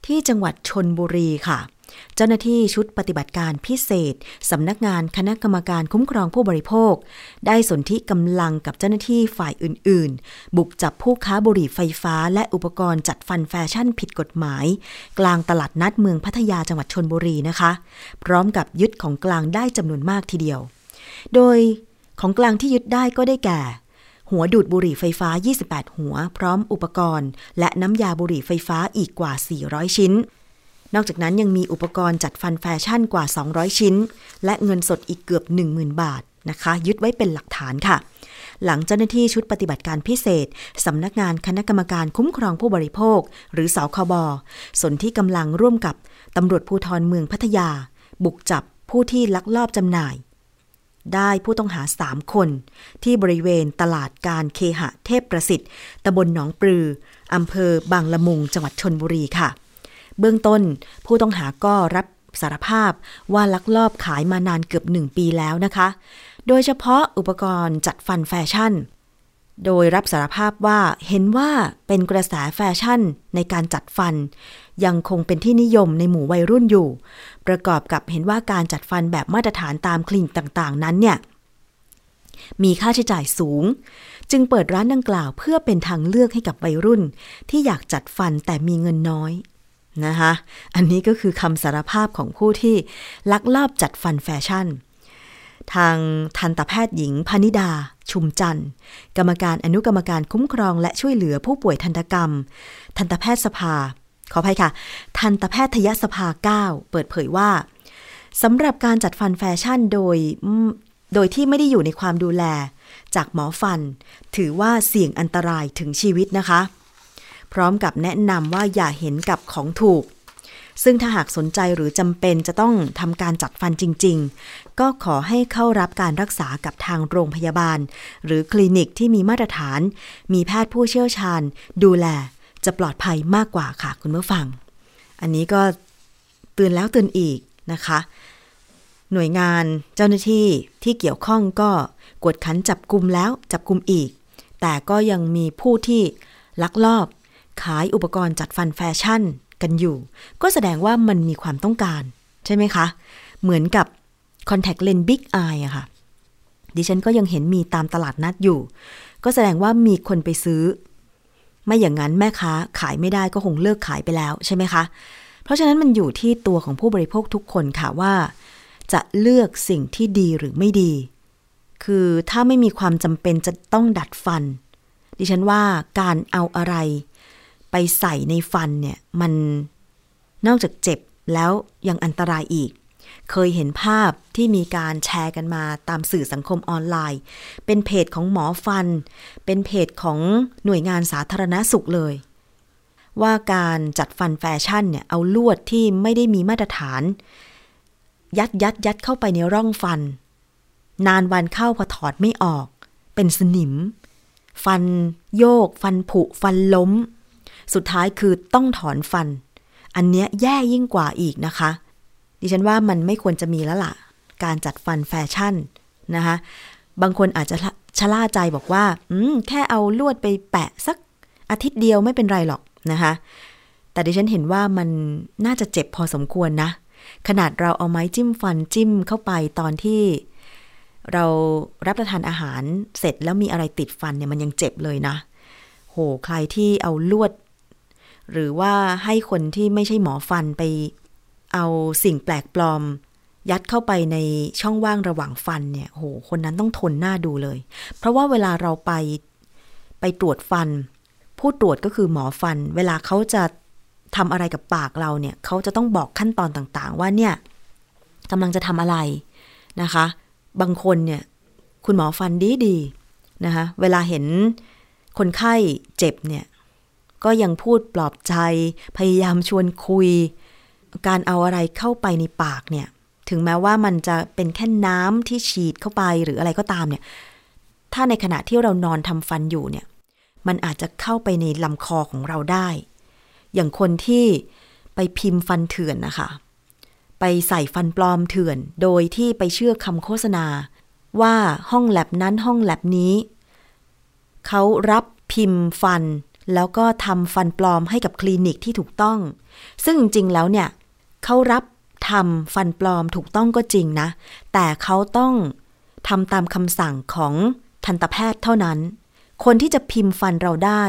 Speaker 2: ที่จังหวัดชนบุรีค่ะ เจ้าหน้าที่ชุดปฏิบัติการพิเศษสำนักงานคณะกรรมการคุ้มครองผู้บริโภค ได้สนธิกำลังกับเจ้าหน้าที่ฝ่ายอื่น ๆ บุกจับผู้ค้าบุหรี่ไฟฟ้า และอุปกรณ์จัดฟันแฟชั่นผิดกฎหมาย กลางตลาดนัดเมืองพัทยาจังหวัดชนบุรีนะคะ พร้อมกับยึดของกลางได้จำนวนมากทีเดียว โดยของกลางที่ยึดได้ก็ได้แก่ หัวดูดบุหรี่ไฟฟ้า 28 หัว พร้อมอุปกรณ์ และน้ำยาบุหรี่ไฟฟ้าอีกกว่า 400 ชิ้น นอกจากนั้นยังมีอุปกรณ์จัดฟันแฟชั่นกว่า 200 ชิ้น และเงินสดอีกเกือบ 10,000 บาทนะคะ ยึดไว้เป็นหลักฐานค่ะ หลังเจ้าหน้าที่ชุดปฏิบัติการพิเศษ สำนักงานคณะกรรมการคุ้มครองผู้บริโภค หรือสคบสนที่กำลังร่วมกับตำรวจภูธรเมืองพัทยา บุกจับผู้ที่ลักลอบจำหน่าย ได้ผู้ต้องหา 3 คน ที่บริเวณตลาดการเคหะเทพประสิทธิ์ตำบลหนองปลืออำเภอบางละมุงจังหวัดชนบุรีค่ะ เบื้องต้นผู้ต้องหาก็รับสารภาพว่าลักลอบขายมานานเกือบหนึ่งปีแล้วนะคะ โดยเฉพาะอุปกรณ์จัดฟันแฟชั่น โดยรับสารภาพว่าเห็นว่าเป็นกระแสแฟชั่นในการจัดฟัน ยังคงเป็นที่นิยมในหมู่วัยรุ่นอยู่ ประกอบกับเห็นว่าการจัดฟันแบบมาตรฐานตามคลินิกต่างๆ นั้นเนี่ยมีค่าใช้จ่ายสูง จึงเปิดร้านดังกล่าวเพื่อเป็นทางเลือกให้กับวัยรุ่น ที่อยากจัดฟันแต่มีเงินน้อย นะคะอันนี้ก็คือคำสารภาพของผู้ที่ลักลอบจัดฟันแฟชั่น ทางทันตแพทย์หญิงพนิดา ชุมจันทร์กรรมการอนุกรรมการคุ้มครองและช่วยเหลือผู้ป่วยทันตกรรม ทันตแพทยสภา ขออภัยค่ะ ทันตแพทยสภา 9 เปิดเผยว่าสำหรับการจัดฟันแฟชั่นโดยโดยที่ไม่ได้อยู่ในความดูแล จากหมอฟัน ถือว่าเสี่ยงอันตรายถึงชีวิตนะคะ พร้อมกับแนะนำว่าอย่าเห็นกับของถูก ซึ่งถ้าหากสนใจหรือจำเป็นจะต้องทำการจัดฟันจริง ๆ ก็ขอให้เข้ารับการรักษากับทางโรงพยาบาล หรือคลินิกที่มีมาตรฐาน มีแพทย์ผู้เชี่ยวชาญ ดูแลจะปลอดภัยมากกว่าค่ะคุณผู้ฟัง อันนี้ก็เตือนแล้วเตือนอีกนะคะ หน่วยงานเจ้าหน้าที่ที่เกี่ยวข้องก็กวดขันจับกลุ่มแล้วจับกลุ่มอีก แต่ก็ยังมีผู้ที่ลักลอบ ขายอุปกรณ์จัดฟันแฟชั่นกันอยู่ ก็แสดงว่ามันมีความต้องการ ใช่ไหมคะ เหมือนกับ Contact Lens Big Eye อะค่ะ ดิฉันก็ยังเห็นมีตามตลาดนัดอยู่ ก็แสดงว่ามีคนไปซื้อ ไม่อย่างนั้นแม่ค้าขายไม่ได้ก็คงเลิกขายไปแล้วใช่ไหมคะ เพราะฉะนั้นมันอยู่ที่ตัวของผู้บริโภคทุกคนค่ะว่า จะเลือกสิ่งที่ดีหรือไม่ดี คือถ้าไม่มีความจำเป็นจะต้องดัดฟัน ดิฉันว่าการเอาอะไร ไปใส่ในฟันเนี่ยมันนอกจากเจ็บแล้วยังอันตรายอีก เคยเห็นภาพที่มีการแชร์กันมาตามสื่อสังคมออนไลน์ เป็นเพจของหมอฟัน เป็นเพจของหน่วยงานสาธารณสุขเลย ว่าการจัดฟันแฟชั่นเนี่ยเอาลวดที่ไม่ได้มีมาตรฐาน ยัดยัดยัดเข้าไปในร่องฟัน นานวันเข้าพอถอดไม่ออก เป็นสนิม ฟันโยก ฟันผุ ฟันล้ม สุดท้ายคือต้องถอนฟัน อันเนี้ยแย่ยิ่งกว่าอีกนะคะ ดิฉันว่ามันไม่ควรจะมีแล้วล่ะ การจัดฟันแฟชั่นนะคะ บางคนอาจจะชะล่าใจบอกว่า อืม แค่เอาลวดไปแปะสักอาทิตย์เดียวไม่เป็นไรหรอกนะคะ แต่ดิฉันเห็นว่ามันน่าจะเจ็บพอสมควรนะ ขนาดเราเอาไม้จิ้มฟันจิ้มเข้าไปตอนที่เรารับประทานอาหารเสร็จแล้วมีอะไรติดฟันเนี่ยมันยังเจ็บเลยนะ โห ใครที่เอาลวด หรือว่าให้คนที่ไม่ใช่หมอฟันไป เอาสิ่งแปลกปลอม ยัดเข้าไปในช่องว่างระหว่างฟันเนี่ยโหคนนั้นต้องทนหน้าดูเลย เพราะว่าเวลาเราไปไปตรวจฟัน ผู้ตรวจก็คือหมอฟัน เวลาเขาจะทำอะไรกับปากเราเนี่ยเขาจะต้องบอกขั้นตอนต่างๆ ว่าเนี่ยกำลังจะทำอะไรนะคะ บางคนเนี่ยคุณหมอฟันดีดีๆนะคะเวลาเห็นคนไข้เจ็บเนี่ย ก็ยังพูดปลอบใจ พยายามชวนคุย การเอาอะไรเข้าไปในปากเนี่ย ถึงแม้ว่ามันจะเป็นแค่น้ำที่ฉีดเข้าไปหรืออะไรก็ตามเนี่ย ถ้าในขณะที่เรานอนทำฟันอยู่เนี่ย มันอาจจะเข้าไปในลำคอของเราได้ อย่างคนที่ไปพิมพ์ฟันเถื่อนนะคะ ไปใส่ฟันปลอมเถื่อน โดยที่ไปเชื่อคำโฆษณา ว่าห้องแลบนั้นห้องแลบนี้ เขารับพิมพ์ฟัน แล้วก็ทำฟันปลอมให้กับคลินิกที่ถูกต้อง ซึ่งจริงๆแล้วเนี่ยเขารับทำฟันปลอมถูกต้องก็จริงนะ แต่เขาต้องทำตามคำสั่งของทันตแพทย์เท่านั้น คนที่จะพิมพ์ฟันเราได้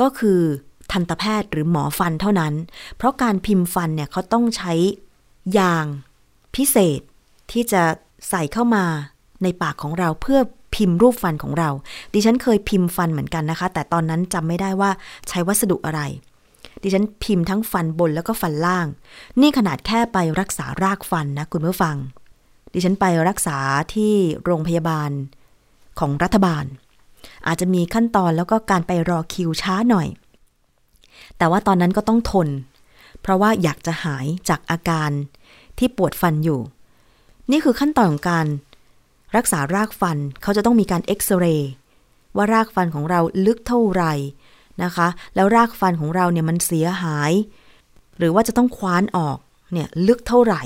Speaker 2: ก็คือทันตแพทย์หรือหมอฟันเท่านั้น เพราะการพิมพ์ฟันเนี่ยเขาต้องใช้ยางพิเศษที่จะใส่เข้ามาในปากของเราเพื่อ พิมพ์รูปฟันของเรา ดิฉันเคยพิมพ์ฟันเหมือนกันนะคะ แต่ตอนนั้นจำไม่ได้ว่าใช้วัสดุอะไร ดิฉันพิมพ์ทั้งฟันบนแล้วก็ฟันล่าง นี่ขนาดแค่ไปรักษารากฟันนะคุณผู้ฟัง ดิฉันไปรักษาที่โรงพยาบาลของรัฐบาล อาจจะมีขั้นตอนแล้วก็การไปรอคิวช้าหน่อย แต่ว่าตอนนั้นก็ต้องทน เพราะว่าอยากจะหายจากอาการที่ปวดฟันอยู่ นี่คือขั้นตอนของการ รักษารากฟันเขาจะต้องมีการเอ็กซเรย์ว่ารากฟันของเราลึกเท่าไหร่นะคะ แล้วรากฟันของเราเนี่ยมันเสียหาย หรือว่าจะต้องคว้านออกเนี่ยลึกเท่าไหร่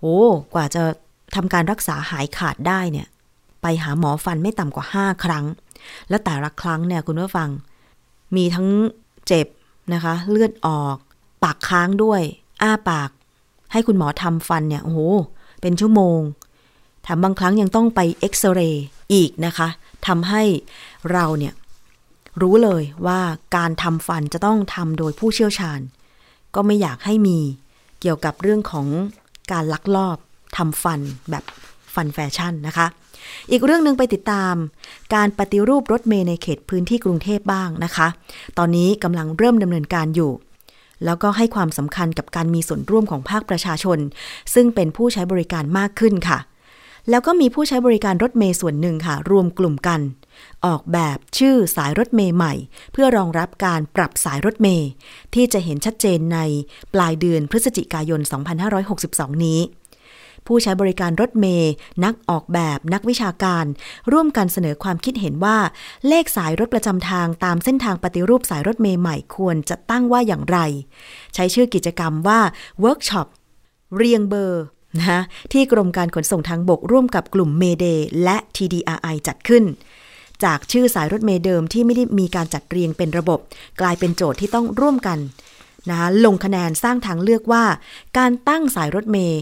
Speaker 2: โอ้กว่าจะทำการรักษาหายขาดได้เนี่ยไปหาหมอฟันไม่ต่ำกว่า 5 ครั้ง และแต่ละครั้งเนี่ยคุณผู้ฟัง มีทั้งเจ็บนะคะ เลือดออก ปากค้างด้วย อ้าปาก ให้คุณหมอทำฟันเนี่ยโอ้โหเป็นชั่วโมง แถมบางครั้งยังต้องไปเอ็กซเรย์อีกนะคะทำให้เราเนี่ยรู้เลยว่าการทำฟันจะต้องทำโดยผู้เชี่ยวชาญ ก็ไม่อยากให้มีเกี่ยวกับเรื่องของการลักลอบทำฟันแบบฟันแฟชั่นนะคะ อีกเรื่องหนึ่งไปติดตาม การปฏิรูปรถเมย์ในเขตพื้นที่กรุงเทพบ้างนะคะ ตอนนี้กำลังเริ่มดำเนินการอยู่ แล้วก็ให้ความสำคัญกับการมีส่วนร่วมของภาคประชาชน ซึ่งเป็นผู้ใช้บริการมากขึ้นค่ะ แล้วก็มีผู้ใช้บริการรถเมย์ส่วนหนึ่งค่ะ รวมกลุ่มกัน ออกแบบชื่อสายรถเมย์ใหม่ เพื่อรองรับการปรับสายรถเมย์ที่จะเห็นชัดเจนในปลายเดือนพฤศจิกายน 2562 นี้ ผู้ใช้บริการรถเมย์นักออกแบบนักวิชาการ ร่วมกันเสนอความคิดเห็นว่า เลขสายรถประจำทางตามเส้นทางปฏิรูปสายรถเมย์ใหม่ควรจะตั้งว่าอย่างไร ใช้ชื่อกิจกรรมว่าเวิร์กช็อปเรียงเบอร์ นะที่กรมการขนส่งทางบกร่วมกับกลุ่ม Mayday และ TDRI จัดขึ้น จากชื่อสายรถเมล์เดิมที่ไม่ได้มีการจัดเรียงเป็นระบบ กลายเป็นโจทย์ที่ต้องร่วมกันนะคะลงคะแนนสร้างทางเลือกว่า การตั้งสายรถเมล์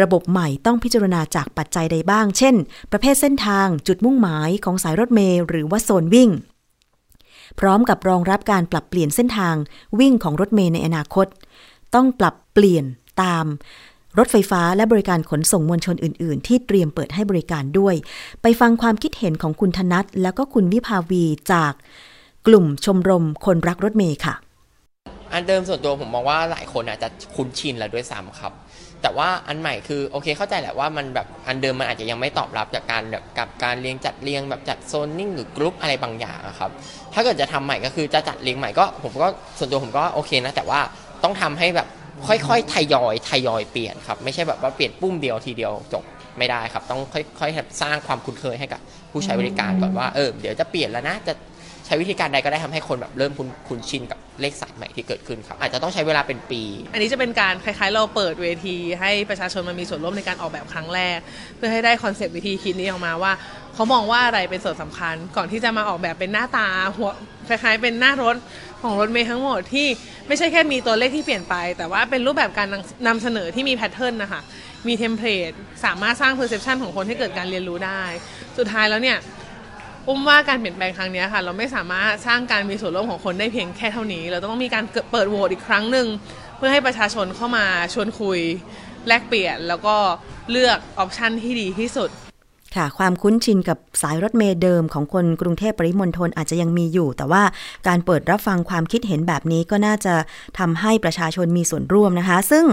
Speaker 2: ระบบใหม่ต้องพิจารณาจากปัจจัยใดบ้าง เช่น ประเภทเส้นทาง จุดมุ่งหมายของสายรถเมล์หรือว่าโซนวิ่ง พร้อมกับรองรับการปรับเปลี่ยนเส้นทางวิ่งของรถเมย์ในอนาคต ต้องปรับเปลี่ยนตาม รถไฟฟ้าและบริการขนส่งมวลชนอื่น ๆ ที่เตรียมเปิดให้บริการด้วย ไปฟังความคิดเห็นของคุณธนัทแล้วก็คุณวิภาวีจากกลุ่มชมรมคนรักรถเมย์ค่ะ
Speaker 7: อันเดิมส่วนตัวผมมองว่าหลายคนอาจจะคุ้นชินแล้วด้วยซ้ำครับ แต่ว่าอันใหม่คือโอเคเข้าใจแหละว่ามันแบบอันเดิมมันอาจจะยังไม่ตอบรับจากการแบบกับการเรียงจัดเรียงแบบจัดโซนนิ่งหรือกรุ๊ปอะไรบางอย่างครับ ถ้าเกิดจะทำใหม่ก็คือจะจัดเรียงใหม่ก็ผมก็ส่วนตัวผมก็โอเคนะแต่ว่าต้องทำให้แบบ ค่อยๆทยอยทยอยเปลี่ยนครับ ไม่ใช่แบบว่าเปลี่ยนปุ๊บเดียวทีเดียวจบไม่ได้ครับ ต้องค่อยๆสร้างความคุ้นเคยให้กับผู้ใช้บริการก่อนว่าเออเดี๋ยวจะเปลี่ยนแล้วนะจะใช้วิธีการใดก็ได้ทำให้คนแบบเริ่มคุ้นคุ้นชินกับเลขสายใหม่ที่เกิดขึ้นครับ อาจจะต้องใช้เวลาเป็นปี
Speaker 8: อันนี้จะเป็นการคล้ายๆ เราเปิดเวที ให้ประชาชนมามีส่วนร่วมในการออกแบบครั้งแรก เพื่อให้ได้ concept วิธีคิดนี้ออกมาว่าเขามองว่าอะไรเป็นส่วนสำคัญ ก่อนที่จะมาออกแบบเป็นหน้าตาหัวคล้ายๆ เป็นหน้ารถ ของรถเมล์ทั้งหมดที่ไม่ใช่แค่มีตัวเลขที่เปลี่ยนไป แต่ว่าเป็นรูปแบบการนำเสนอที่มี pattern นะคะมี template สามารถสร้าง perception ของคนให้เกิดการเรียนรู้ได้ สุดท้ายแล้วเนี่ยอุ้มว่าการเปลี่ยนแปลงครั้งนี้ค่ะ เราไม่สามารถสร้างการมีส่วนร่วมของคนได้เพียงแค่เท่านี้ เราต้องมีการเปิดโหวตอีกครั้งหนึ่งเพื่อให้ประชาชนเข้ามาชวนคุย แลกเปลี่ยนแล้วก็เลือกออปชันที่ดีที่สุด
Speaker 2: ค่ะ ความคุ้นชินกับสายรถเมล์เดิมของคนกรุงเทพปริมณฑลอาจจะยังมีอยู่ แต่ว่าการเปิดรับฟังความคิดเห็นแบบนี้ก็น่าจะทำให้ประชาชนมีส่วนร่วมนะคะ ซึ่ง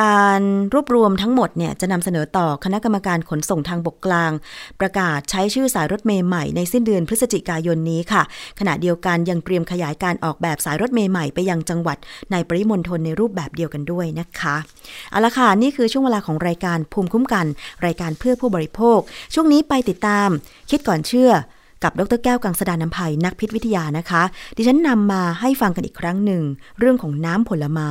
Speaker 2: การรวบรวมทั้งหมดเนี่ยจะนำเสนอต่อคณะกรรมการขนส่งทางบกกลาง ประกาศใช้ชื่อสายรถเมล์ใหม่ในสิ้นเดือนพฤศจิกายนนี้ค่ะ ขณะเดียวกันยังเตรียมขยายการออกแบบสายรถเมล์ใหม่ไปยังจังหวัดในปริมณฑลในรูปแบบเดียวกันด้วยนะคะเอาละค่ะนี่คือช่วงเวลาของรายการภูมิคุ้มกัน รายการเพื่อผู้บริโภคช่วงนี้ไปติดตามคิดก่อนเชื่อกับดรแก้วกังสดานนภัยนักพิษวิทยานะคะ ดิฉันนำมาให้ฟังกันอีกครั้งหนึ่ง เรื่องของน้ำผลไม้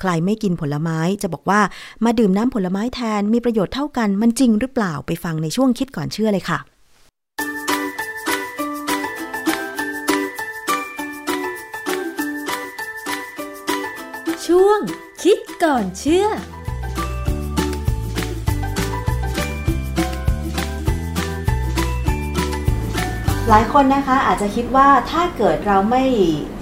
Speaker 2: ใครไม่กินผลไม้จะบอกว่ามาดื่มน้ำผลไม้แทนมีประโยชน์เท่ากันมันจริงหรือเปล่าไปฟังในช่วงคิดก่อนเชื่อเลยค่ะ
Speaker 9: ช่วงคิดก่อนเชื่อ
Speaker 2: หลายคนนะคะอาจจะคิดว่าถ้าเกิดเราไม่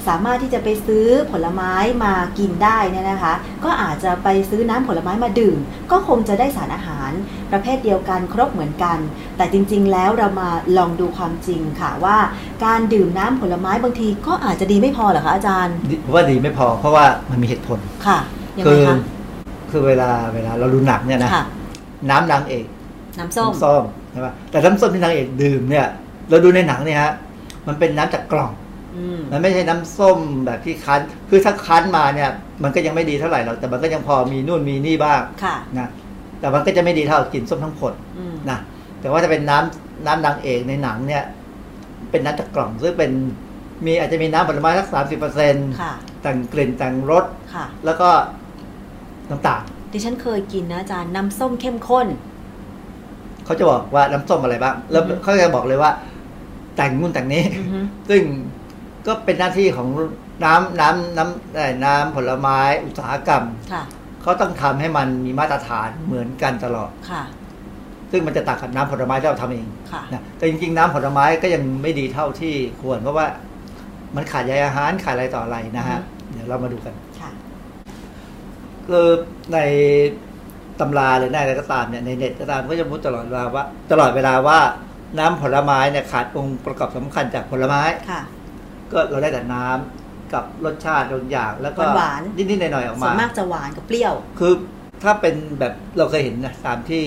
Speaker 2: สามารถที่จะไปซื้อผลไม้มากินได้เนี่ยนะคะ ก็อาจจะไปซื้อน้ำผลไม้มาดื่ม ก็คงจะได้สารอาหาร ประเภทเดียวกันครบเหมือนกัน แต่จริงๆ แล้วเรามาลองดูความจริงค่ะว่า การดื่มน้ำผลไม้บางทีก็อาจจะดีไม่พอเหรอคะอาจารย์
Speaker 10: ดิผมว่าดีไม่พอเพราะว่ามันมีเหตุผล
Speaker 2: ค่ะยัง
Speaker 10: คื
Speaker 2: ไง
Speaker 10: อ
Speaker 2: คะ
Speaker 10: คือเวลาเวลาเราดูหนังเนี่ยนะ
Speaker 2: ค่ะ
Speaker 10: น้ำนางเอก
Speaker 2: น้ำส้ม
Speaker 10: น้ำส้มใช่ปะแต่น้ำส้มที่นางเอกดื่มเนี่ย เราดูในหนังเนี่ยฮะ มันเป็นน้ำจากกล่อง
Speaker 2: อืม
Speaker 10: มันไม่ใช่น้ำส้มแบบที่คั้น คือถ้าคั้นมาเนี่ย มันก็ยังไม่ดีเท่าไหร่หรอก แต่มันก็ยังพอมีนู่นมีนี่บ้าง
Speaker 2: ค่ะ
Speaker 10: นะ แต่มันก็จะไม่ดีเท่ากินส้มทั้งผล
Speaker 2: อืม
Speaker 10: นะ แต่ว่าถ้าเป็นน้ำน้ำนางเอกในหนังเนี่ย เป็นน้ำจากกล่องซึ่งเป็นมีอาจจะมีน้ำผลไม้สักสามสิบเปอร์เซ็นต์
Speaker 2: ค่ะ
Speaker 10: แต่งกลิ่นแต่งรส
Speaker 2: ค่ะ
Speaker 10: แล้วก็น้ำตาล
Speaker 2: ดิฉันเคยกินนะอาจารย์น้ำส้มเข้มข้น
Speaker 10: เขาจะบอกว่าน้ำส้มอะไรบ้าง แล้ว
Speaker 2: อือฮึ
Speaker 10: เขาจะบอกเลยว่า แต่งนู่นแต่งนี้
Speaker 2: อือฮึ
Speaker 10: ซึ่งก็เป็นหน้าที่ของน้ำน้ำน้ำเอ่อน้ำผลไม้อุตสาหกรรม
Speaker 2: ค่ะ
Speaker 10: เขาต้องทำให้มันมีมาตรฐานเหมือนกันตลอด
Speaker 2: ค่ะ
Speaker 10: ซึ่งมันจะต่างกับน้ำผลไม้ที่เราทำเอง
Speaker 2: ค่ะ
Speaker 10: นะแต่จริงๆ น้ำผลไม้ก็ยังไม่ดีเท่าที่ควรเพราะว่ามันขาดใยอาหารขาดอะไรต่ออะไรนะฮะ เดี๋ยวเรามาดูกัน
Speaker 2: ค่ะ
Speaker 10: คือในตำราหรือในอะไรก็ตามเนี่ยในเน็ตก็ตามก็จะพูดตลอดเวลาว่า ตลอดเวลาว่า น้ำผลไม้เนี่ยขาดองค์ประกอบสำคัญจากผลไม้
Speaker 2: ค่ะ
Speaker 10: ก็เราได้แต่น้ำกับรสชาติบางอย่าง แล้วก็
Speaker 2: หวานๆ
Speaker 10: นิดๆหน่อยๆออก
Speaker 2: ส่ว
Speaker 10: มา
Speaker 2: นมากจะหวานกับเปรี้ยว
Speaker 10: คือถ้าเป็นแบบเราเคยเห็นนะตามที่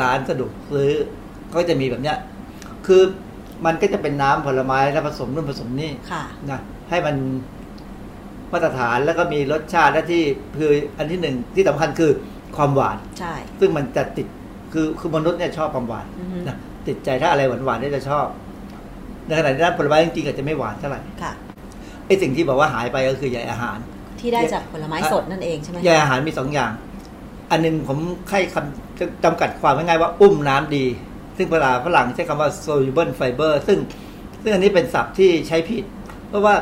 Speaker 10: ร้านสะดวกซื้อก็จะมีแบบเนี้ย คือมันก็จะเป็นน้ำผลไม้แล้วผสมนู่นผสมนี่
Speaker 2: ค่ะ
Speaker 10: นะให้มันมาตรฐานแล้วก็มีรสชาติและที่คืออันที่หนึ่งที่สำคัญคือความหวาน
Speaker 2: ใช่
Speaker 10: ซึ่งมันจะติดคือคือมนุษย์เนี่ยชอบความหวาน
Speaker 2: อือฮึ
Speaker 10: นะ ติดใจถ้าอะไรหวานหวานๆเนี่ยจะชอบในขณะที่ด้านผลไม้จริงๆอาจจะไม่หวานเท่าไหร่
Speaker 2: ค่ะ
Speaker 10: ไอ้สิ่งที่บอกว่าหายไปก็คือใยอาหาร
Speaker 2: ที่ได้จากผลไม้สดนั่นเองใช่ไหม
Speaker 10: ใยอาหารมีสองอย่าง อันหนึงผมให้คำจำกัดความง่ายๆว่าอุ้มน้ำดี ซึ่งภาษาฝรั่งใช้คำว่า soluble fiber ซึ่งซึ่งอันนี้เป็นศัพท์ที่ใช้ผิด เพราะว่า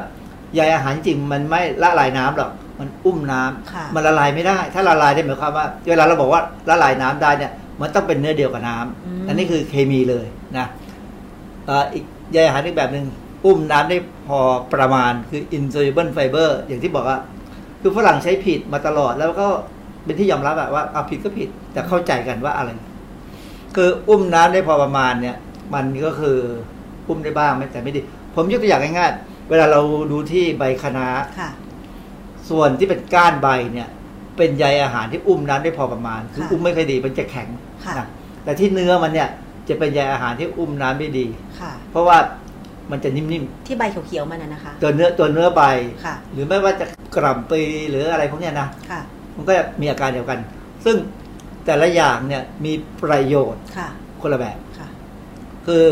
Speaker 10: ใยอาหารจริงมันไม่ละลายน้ำหรอกมันอุ้มน้ำ
Speaker 2: ค่ะ
Speaker 10: มันละลายไม่ได้ ถ้าละลายได้หมายความว่า เวลาเราบอกว่าละลายน้ำได้เนี่ย มันต้องเป็นเนื้อเดียวกับน้ำ
Speaker 2: อืม
Speaker 10: อันนี้คือเคมีเลยนะเอ่ออีกใยอาหารอีกแบบหนึ่งอุ้มน้ำได้พอประมาณคือ insoluble fiber อย่างที่บอกว่าคือฝรั่งใช้ผิดมาตลอดแล้วก็เป็นที่ยอมรับอะว่าเอาผิดก็ผิดแต่เข้าใจกันว่าอะไร คืออุ้มน้ำได้พอประมาณเนี่ย มันก็คืออุ้มได้บ้างไม่แต่ไม่ดีผมยกตัวอย่างง่ายๆเวลาเราดูที่ใบคะน้า
Speaker 2: ค่ะ
Speaker 10: ส่วนที่เป็นก้านใบเนี่ย เป็นใยอาหารที่อุ้มน้ำได้พอประมาณคือ
Speaker 2: ค่ะ
Speaker 10: อุ้มไม่ค่อยดีมันจะแข็ง
Speaker 2: ค่ะ
Speaker 10: นะแต่ที่เนื้อมันเนี่ยจะเป็นใยอาหารที่อุ้มน้ำได้ดี
Speaker 2: ค่ะ
Speaker 10: เพราะว่ามันจะนิ่ม
Speaker 2: ที่ใบเขียวๆมันนะนะคะ
Speaker 10: ๆตัวเนื้อตัวเนื้อใบ
Speaker 2: ค่ะ
Speaker 10: หรือไม่ว่าจะกร่ำปลีหรืออะไรพวกเนี้ยนะ
Speaker 2: ค่ะ
Speaker 10: มันก็จะมีอาการเดียวกัน ซึ่งแต่ละอย่างเนี่ยมีประโยชน์
Speaker 2: ค่ะ
Speaker 10: คนละแบบ
Speaker 2: ค่ะ
Speaker 10: คือ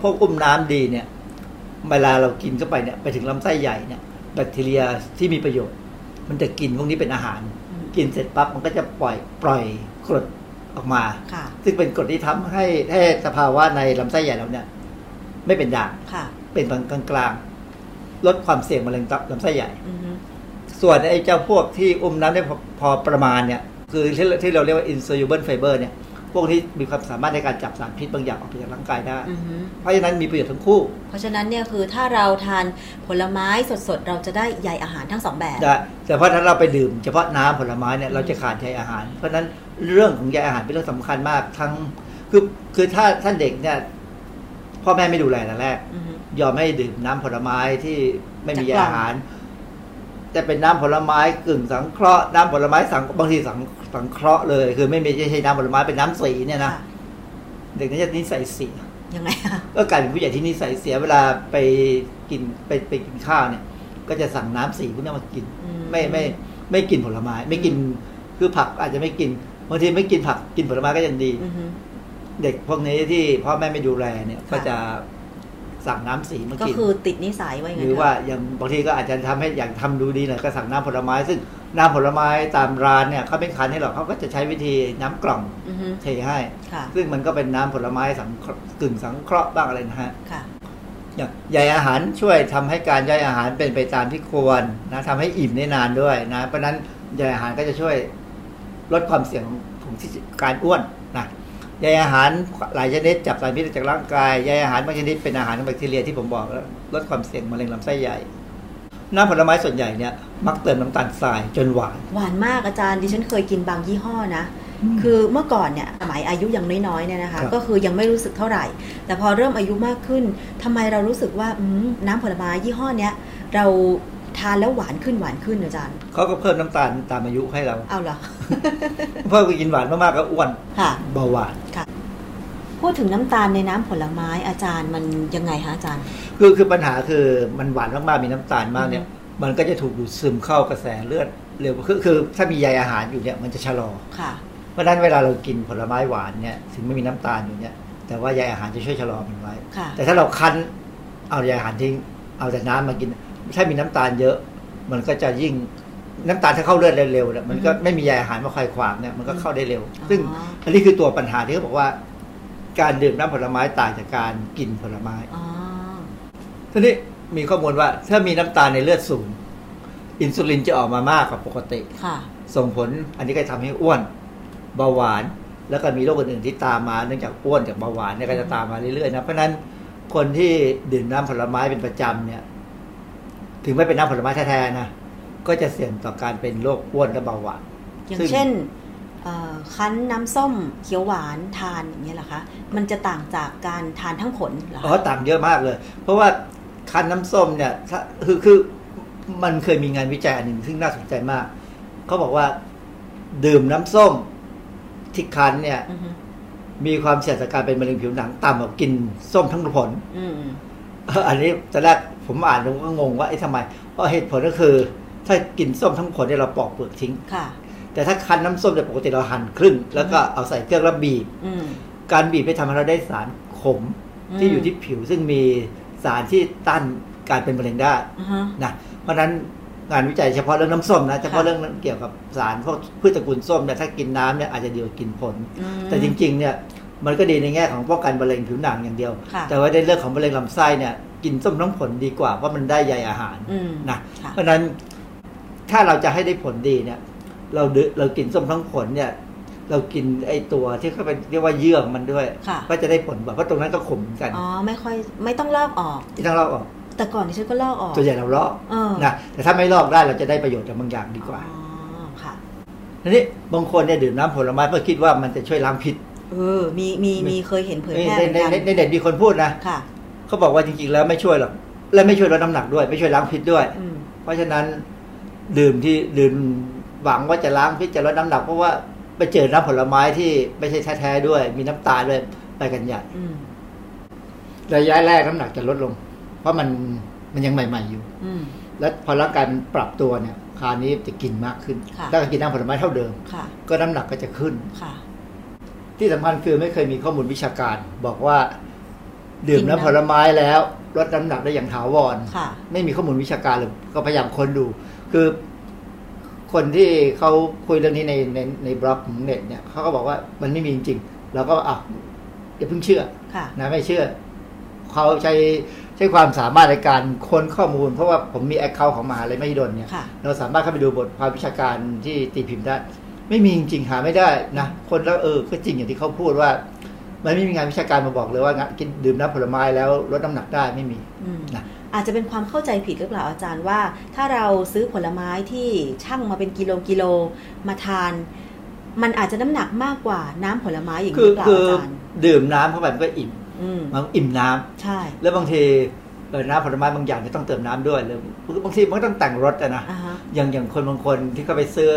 Speaker 10: พวกอุ้มน้ำดีเนี่ย เวลาเรากินเข้าไปเนี่ยไปถึงลำไส้ใหญ่เนี่ยแบคทีเรียที่มีประโยชน์ มันจะกินพวกนี้เป็นอาหาร
Speaker 2: อืม
Speaker 10: กินเสร็จปั๊บมันก็จะปล่อยปล่อยกรดออกมา
Speaker 2: ค่ะ
Speaker 10: ซึ่งเป็นกรดที่ทำให้ให้สภาวะในลำไส้ใหญ่เราเนี่ย ไม่เป็นด่าง
Speaker 2: ค่ะ
Speaker 10: เป็นกลางกลางๆลดความเสี่ยงมะเร็งตับลำไส้ใหญ่
Speaker 2: อือฮึ
Speaker 10: ส่วนไอ้เจ้าพวกที่อุ้มน้ำได้พอพอประมาณเนี่ย คือที่ที่เราเรียกว่า insoluble fiber เนี่ย พวกที่มีความสามารถในการจับสารพิษบางอย่างออกไปจากร่างกายได้
Speaker 2: อือฮึ
Speaker 10: เพราะฉะนั้นมีประโยชน์ทั้งคู่
Speaker 2: เพราะฉะนั้นเนี่ยคือถ้าเราทานผลไม้สดๆ เราจะได้ใยอาหารทั้งสองแบบ
Speaker 10: ได้แต่เพราะถ้าเราไปดื่มเฉพาะน้ำผลไม้เนี่ยเราจะขาดใยอาหาร เพราะฉะนั้นเรื่องของใยอาหารเป็นเรื่องสำคัญมากทั้งคือคือถ้าท่านเด็กเนี่ยพ่อแม่ไม่ดูแลแต่แรก
Speaker 2: อือฮึ
Speaker 10: ยอมให้ดื่มน้ำผลไม้ที่ไม่มี
Speaker 2: จากกล่อง
Speaker 10: อาหาร แต่เป็นน้ำผลไม้กึ่งสังเคราะห์น้ำผลไม้สังบางทีสัง สังเคราะห์เลย คือไม่มีไม่ใช่น้ำผลไม้เป็นน้ำสีเนี่ยนะ
Speaker 2: ค่ะ
Speaker 10: เด็กนี่จะนิสัยเสีย
Speaker 2: ยังไงคะ
Speaker 10: ก็กลายเป็นผู้ใหญ่ที่นิสัยเสียเวลาไปกินไปไปกินข้าวเนี่ย ก็จะสั่งน้ำสีพวกนี้มากิน
Speaker 2: อื
Speaker 10: ไม่ไม่ไม่กินผลไม้ ไม่กินคือผักอาจจะไม่กินบางทีไม่กินผักกินผลไม้ก็ยังดี
Speaker 2: อือฮึ
Speaker 10: เด็กพวกนี้ที่พ่อแม่ไม่ดูแลเนี่ย
Speaker 2: ค่ะ
Speaker 10: ก็จะสั่งน้ำสีมา
Speaker 2: ก็
Speaker 10: กิน
Speaker 2: คือติดนิสัยไว้
Speaker 10: ห
Speaker 2: งั้น
Speaker 10: รือ
Speaker 2: เถะ
Speaker 10: ว่าอย่างบางทีก็อาจจะทำให้อย่างทำดูดีหน่อยก็สั่งน้ำผลไม้ซึ่ง น้ำผลไม้ตามร้านเนี่ยเขาไม่คั้นให้หรอกเขาก็จะใช้วิธีน้ำกล่อง
Speaker 2: อือฮึ
Speaker 10: เทให้
Speaker 2: ค่ะ
Speaker 10: ซึ่งมันก็เป็นน้ำผลไม้สังเคราะห์กึ่งสังเคราะห์บ้างอะไรนะฮะ
Speaker 2: ค่ะ
Speaker 10: อย่างใยอาหารช่วยทำให้การย่อยอาหารเป็นไปตามที่ควรนะทำให้อิ่มได้นานด้วยนะเพราะฉะนั้นใยอาหารก็จะช่วยลดความเสี่ยงของที่การอ้วนนะใยอาหารหลายชนิดจับสารพิษจากร่างกายใยอาหารบางชนิดเป็นอาหารของแบคทีเรียที่ผมบอกแล้วลดความเสี่ยงมะเร็งลำไส้ใหญ่ น้ำผลไม้ส่วนใหญ่เนี่ยมักเติมน้ำตาลทรายจนหวาน
Speaker 2: หวานมากอาจารย์ดิฉันเคยกินบางยี่ห้อนะ คือเมื่อก่อนเนี่ยสมัยอายุยังน้อยๆเนี่ยนะคะ
Speaker 10: ครับ
Speaker 2: ก็คือยังไม่รู้สึกเท่าไหร่ แต่พอเริ่มอายุมากขึ้นทำไมเรารู้สึกว่าอืมน้ำผลไม้ยี่ห้อเนี้ยเราทานแล้วหวานขึ้นหวานขึ้นอาจารย์
Speaker 10: เขาก็เพิ่มน้ำตาลตามอายุให้เรา
Speaker 2: เอาเหรอ
Speaker 10: เพิ่มไปกินหวานมากๆก็อ้วน
Speaker 2: ค่ะ
Speaker 10: เบาหวาน
Speaker 2: พูดถึงน้ำตาลในน้ำผลไม้อาจารย์มันยังไงคะอาจารย์
Speaker 10: คือคือปัญหาคือมันหวานมากๆมีน้ำตาลมากเนี่ย มันก็จะถูกดูดซึมเข้ากระแสเลือดเร็วคือคือถ้ามีใยอาหารอยู่เนี่ยมันจะชะลอ
Speaker 2: ค่ะ
Speaker 10: เพราะฉะนั้นเวลาเรากินผลไม้หวานเนี่ยถึงไม่มีน้ำตาลอยู่เนี่ย แต่ว่าใยอาหารจะช่วยชะลอมันไว้
Speaker 2: ค่ะ
Speaker 10: แต่ถ้าเราคั้นเอาใยอาหารทิ้งเอาแต่น้ำมากินถ้ามีน้ำตาลเยอะ มันก็จะยิ่งน้ำตาลถ้าเข้าเลือดเร็วๆเนี่ยมันก็ไม่มีใยอาหารมาคอยขวางเนี่ยมันก็เข้าได้เร็ว ซึ่งอันนี้คือตัวปัญหาที่เขาบอกว่า การดื่มน้ำผลไม้ต่างจากการกินผลไม้
Speaker 2: อ๋อ
Speaker 10: ทีนี้มีข้อมูลว่า ถ้ามีน้ำตาลในเลือดสูง อินซูลินจะออกมามากกว่าปกติ
Speaker 2: ค่ะ
Speaker 10: ส่งผลอันนี้ก็ทำให้อ้วนเบาหวาน แล้วก็มีโรคอื่นๆที่ตามมาเนื่องจากอ้วนจากเบาหวานเนี่ยก็จะตามมาเรื่อยๆนะเพราะฉะนั้นคนที่ดื่มน้ำผลไม้เป็นประจำเนี่ย ถึงไม่เป็นน้ำผลไม้แท้ๆนะก็จะเสี่ยงต่อการเป็นโรคอ้วนและเบาหวาน
Speaker 2: อย่าง
Speaker 10: ซึ่ง
Speaker 2: เช่นเอ่อคั้นน้ำส้มเขียวหวานทานอย่างเงี้ยเหรอคะ มันจะต่างจากการทานทั้งผลเหรอ
Speaker 10: อ๋อ
Speaker 2: คะ
Speaker 10: ต่างเยอะมากเลย เพราะว่า คั้นน้ำส้มเนี่ยถ้าคือคือมันเคยมีงานวิจัยอันหนึ่งซึ่งน่าสนใจมาก เขาบอกว่า ดื่มน้ำส้มที่คั้นเนี่ย
Speaker 2: อือฮึ
Speaker 10: มีความเสี่ยงต่อการเป็นมะเร็งผิวหนังต่ำกว่ากินส้มทั้งผล
Speaker 2: อืม
Speaker 10: เอ่ออันนี้ตอนแรกผมอ่านผมก็งงว่าไอ้ทำไม เพราะเหตุผลก็คือ ถ้ากินส้มทั้งผลเนี่ยเราปอกเปลือกทิ้ง
Speaker 2: ค่ะ
Speaker 10: แต่ถ้าคั้นน้ำส้มเนี่ยปกติเราหั่นครึ่ง แล้วก็เอาใส่เครื่องแล้วบีบ
Speaker 2: อืม
Speaker 10: การบีบไปทำให้เราได้สารขม
Speaker 2: อืม
Speaker 10: ที่อยู่ที่ผิวซึ่งมี สารที่ต้านการเป็นมะเร็งได้
Speaker 2: อือฮะ
Speaker 10: นะเพราะฉะนั้นงานวิจัยเฉพาะเรื่องน้ำส้มนะเฉพาะเรื่องเกี่ยวกับสารพวกพืชตระกูลส้มเนี่ยถ้ากินน้ำเนี่ยอาจจะดีกว่ากินผล
Speaker 2: อืม
Speaker 10: แต่จริง ๆ เนี่ยมันก็ดีในแง่ของป้องกันมะเร็งผิวหนังอย่างเดียว
Speaker 2: ค่ะ
Speaker 10: แต่ว่าในเรื่องของมะเร็งลำไส้เนี่ยกินส้มทั้งผลดีกว่าเพราะมันได้ใยอาหาร
Speaker 2: อืม
Speaker 10: นะ
Speaker 2: ค่ะ
Speaker 10: เพราะฉะนั้นถ้าเราจะให้ได้ผลดีเนี่ย เราดืเรากินส้มทั้งผลเนี่ย เรากินไอ้ตัวที่เขาเป็นเรียกว่าเยื่อของมันด้วย
Speaker 2: ค่ะ
Speaker 10: ก็จะได้ผลกว่าเพราะตรงนั้นก็ขมเหมือนกัน
Speaker 2: อ๋อไม่ค่อยไม่ต้องลอกออก
Speaker 10: ที่ทั้งเราออก
Speaker 2: แต่ก่อนที่ฉันก็ลอกออก
Speaker 10: ตัวใหญ่เราลอก
Speaker 2: เออ
Speaker 10: นะแต่ถ้าไม่ลอกได้เราจะได้ประโยชน์จากบางอย่างดีกว่า
Speaker 2: อ๋อค่ะ
Speaker 10: ทีนี้บางคนเนี่ยดื่มน้ำผลไม้เพื่อคิดว่ามันจะช่วยล้างพิษ
Speaker 2: เออ มีมีมีเคยเห็นเผย
Speaker 10: ใน
Speaker 2: แพร่
Speaker 10: ใน
Speaker 2: เหมือน
Speaker 10: ใน
Speaker 2: กัน
Speaker 10: ในเน็ตมีคนพูดนะ
Speaker 2: ค่ะ
Speaker 10: เขาบอกว่าจริงๆแล้วไม่ช่วยหรอกและไม่ช่วยลดน้ำหนักด้วย ไม่ช่วยล้างพิษด้วย
Speaker 2: อืม
Speaker 10: เพราะฉะนั้นดื่มที่ดื่มหวังว่าจะล้างพิษจะลดน้ำหนักเพราะว่า ไปเจอน้ำผลไม้ที่ไม่ใช่แท้ๆด้วย มีน้ำตาลด้วยไปกันใหญ่
Speaker 2: อืม
Speaker 10: ระยะแรกน้ำหนักจะลดลง เพราะมันมันยังใหม่ ๆอยู่
Speaker 2: อืม
Speaker 10: แล้วพอร่างกายมันปรับตัวเนี่ยคราวนี้จะกินมากขึ้น
Speaker 2: ค่ะ
Speaker 10: ถ้ากินน้ำผลไม้เท่าเดิม
Speaker 2: ค่ะ
Speaker 10: ก็น้ำหนักก็จะขึ้น
Speaker 2: ค่ะ
Speaker 10: ที่สำคัญคือไม่เคยมีข้อมูลวิชาการ บอกว่า ดื่มน้ำผลไม้แล้วลดน้ำหนักได้อย่างถาวร
Speaker 2: ค่ะ
Speaker 10: ไม่มีข้อมูลวิชาการเลยก็พยายามค้นดู คือ คนที่เขาคุยเรื่องนี้ในในในบล็อกของเน็ตเนี่ยเขาก็บอกว่ามันไม่มีจริงๆเราก็อะอย่าเพิ่งเชื่อ
Speaker 2: ค่ะ
Speaker 10: นะไม่เชื่อเขาใช้ใช้ความสามารถในการค้นข้อมูล เพราะว่าผมมีแอคเคาท์ของมหาลัยมหิดลเนี่ย
Speaker 2: ค่ะ
Speaker 10: เราสามารถเข้าไปดูบทความวิชาการที่ตีพิมพ์ได้ ไม่มีจริงๆหาไม่ได้นะคนแล้วเออก็จริงอย่างที่เขาพูดว่า มันไม่มีงานวิชาการมาบอกเลยว่างะกินดื่มน้ำผลไม้แล้วลดน้ำหนักได้ไม่มี
Speaker 2: อืม
Speaker 10: นะ
Speaker 2: อาจจะเป็นความเข้าใจผิดหรือเปล่าอาจารย์ว่า ถ้าเราซื้อผลไม้ที่ช่างมาเป็นกิโลกิโลมาทาน มันอาจจะน้ำหนักมากกว่าน้ำผลไม้อย่าง
Speaker 10: คื
Speaker 2: นี้
Speaker 10: อ
Speaker 2: หรือเปล่า
Speaker 10: คือ
Speaker 2: อาจารย์
Speaker 10: ดื่มน้ำเข้าไปมันก็อิ่ม
Speaker 2: อืม
Speaker 10: มันอิ่มน้ำ
Speaker 2: ใช่
Speaker 10: แล้วบางทีเออน้ำผลไม้บางอย่างจะต้องเติมน้ำด้วยหรือบางทีมันก็ต้องแต่งรสอะนะ
Speaker 2: อ่าฮะ
Speaker 10: อย่างอย่างคนบางคนที่เขาไปซื้อ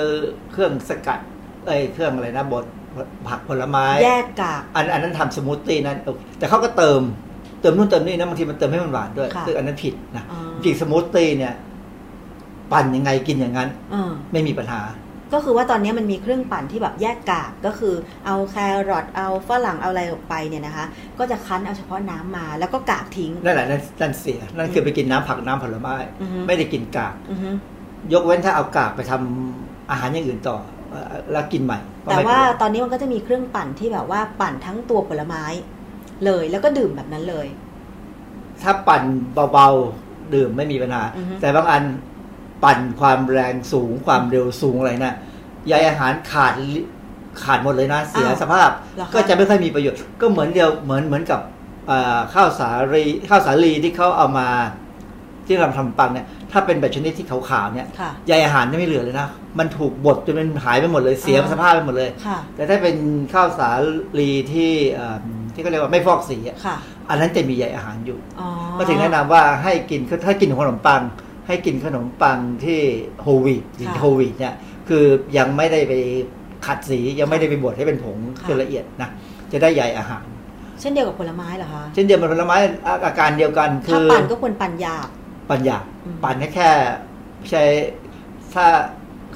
Speaker 10: เครื่องสกัดเอ้ยเครื่องอะไรนะบดผักผลไม้
Speaker 2: แยกกาก
Speaker 10: อันอันนั้นทำสมูทตี้นั้นเออแต่เขาก็เติมเติมนู่นเติมนี่นะบางทีมันเติมให้มันหวานด้วย
Speaker 2: ค่ะ
Speaker 10: ซึ่งอันนั้นผิดนะ
Speaker 2: อ๋อ
Speaker 10: จริงสมูทตี้เนี่ย ปั่นยังไงกินอย่างนั้น
Speaker 2: เออ
Speaker 10: ไม่มีปัญหา
Speaker 2: ก็คือว่าตอนนี้มันมีเครื่องปั่นที่แบบแยกกากก็คือเอาแครอตเอาฝรั่งเอาอะไรออกไปเนี่ยนะคะ ก็จะคั้นเอาเฉพาะน้ำมาแล้วก็กากทิ้ง
Speaker 10: นั่นแหละนั่นนั่นเสียนั่นคือไปกินน้ำผักน้ำผลไม้
Speaker 2: อือฮึ
Speaker 10: ไม่ได้กินกาก
Speaker 2: อือฮึ
Speaker 10: ยกเว้นถ้าเอากากไปทำอาหารอย่างอื่นต่อเอ่อแล้วกินใหม่ก็
Speaker 2: แต่
Speaker 10: ไม่เป็น
Speaker 2: ว่า
Speaker 10: ไร
Speaker 2: ตอนนี้มันก็จะมีเครื่องปั่นที่แบบว่าปั่นทั้งตัวผลไม้ เลย แล้วก็ดื่มแบบนั้นเลย
Speaker 10: ถ้าปั่นเบาๆดื่มไม่มีปัญหา
Speaker 2: อือฮึ
Speaker 10: แต่บางอันปั่นความแรงสูงความเร็วสูงอะไรนะใยอาหารขาดลิขาดหมดเลยนะ เสีย
Speaker 2: อ้าว
Speaker 10: สภาพ
Speaker 2: เหรอคะ
Speaker 10: ก็จะไม่ค่อยมีประโยชน์ ก็เหมือนเดียวเหมือนเหมือนกับเอ่อข้าวสาลีข้าวสาลีที่เขาเอามาที่เราทำปังเนี่ยถ้าเป็นแบบชนิดที่ขาวๆเนี่ย
Speaker 2: ค่ะ
Speaker 10: ใยอาหารจะไม่เหลือเลยนะ มันถูกบดจนมันหายไปหมดเลยเสีย
Speaker 2: อ่า
Speaker 10: สภาพไปหมดเลย
Speaker 2: ค่ะ
Speaker 10: แต่ถ้าเป็นข้าวสาลีที่เอ่อ ที่เขาเรียกว่าไม่ฟอกสีอะ
Speaker 2: ค่ะ
Speaker 10: อันนั้นจะมีใยอาหารอยู่
Speaker 2: อ๋อ
Speaker 10: ก็ถึงแนะนำว่าให้กินถ้ากินขนมปัง ให้กินขนมปังที่โฮลวีตหรือโฮลวีตเนี่ยคือยังไม่ได้ไปขัดสียังไม่ได้ไปบดให้เป็นผงจนละเอียดนะจะได้ใยอาหาร
Speaker 2: เช่นเดียวกับผลไม้เหรอคะ
Speaker 10: เช่นเดียวกับผลไม้อาอาการเดียวกันคื
Speaker 2: ถ้า
Speaker 10: อ
Speaker 2: ปั่นก็ควรปั่นหยาบ
Speaker 10: ปัญญา
Speaker 2: อืม
Speaker 10: ปั่นให้แค่ใช้ถ้า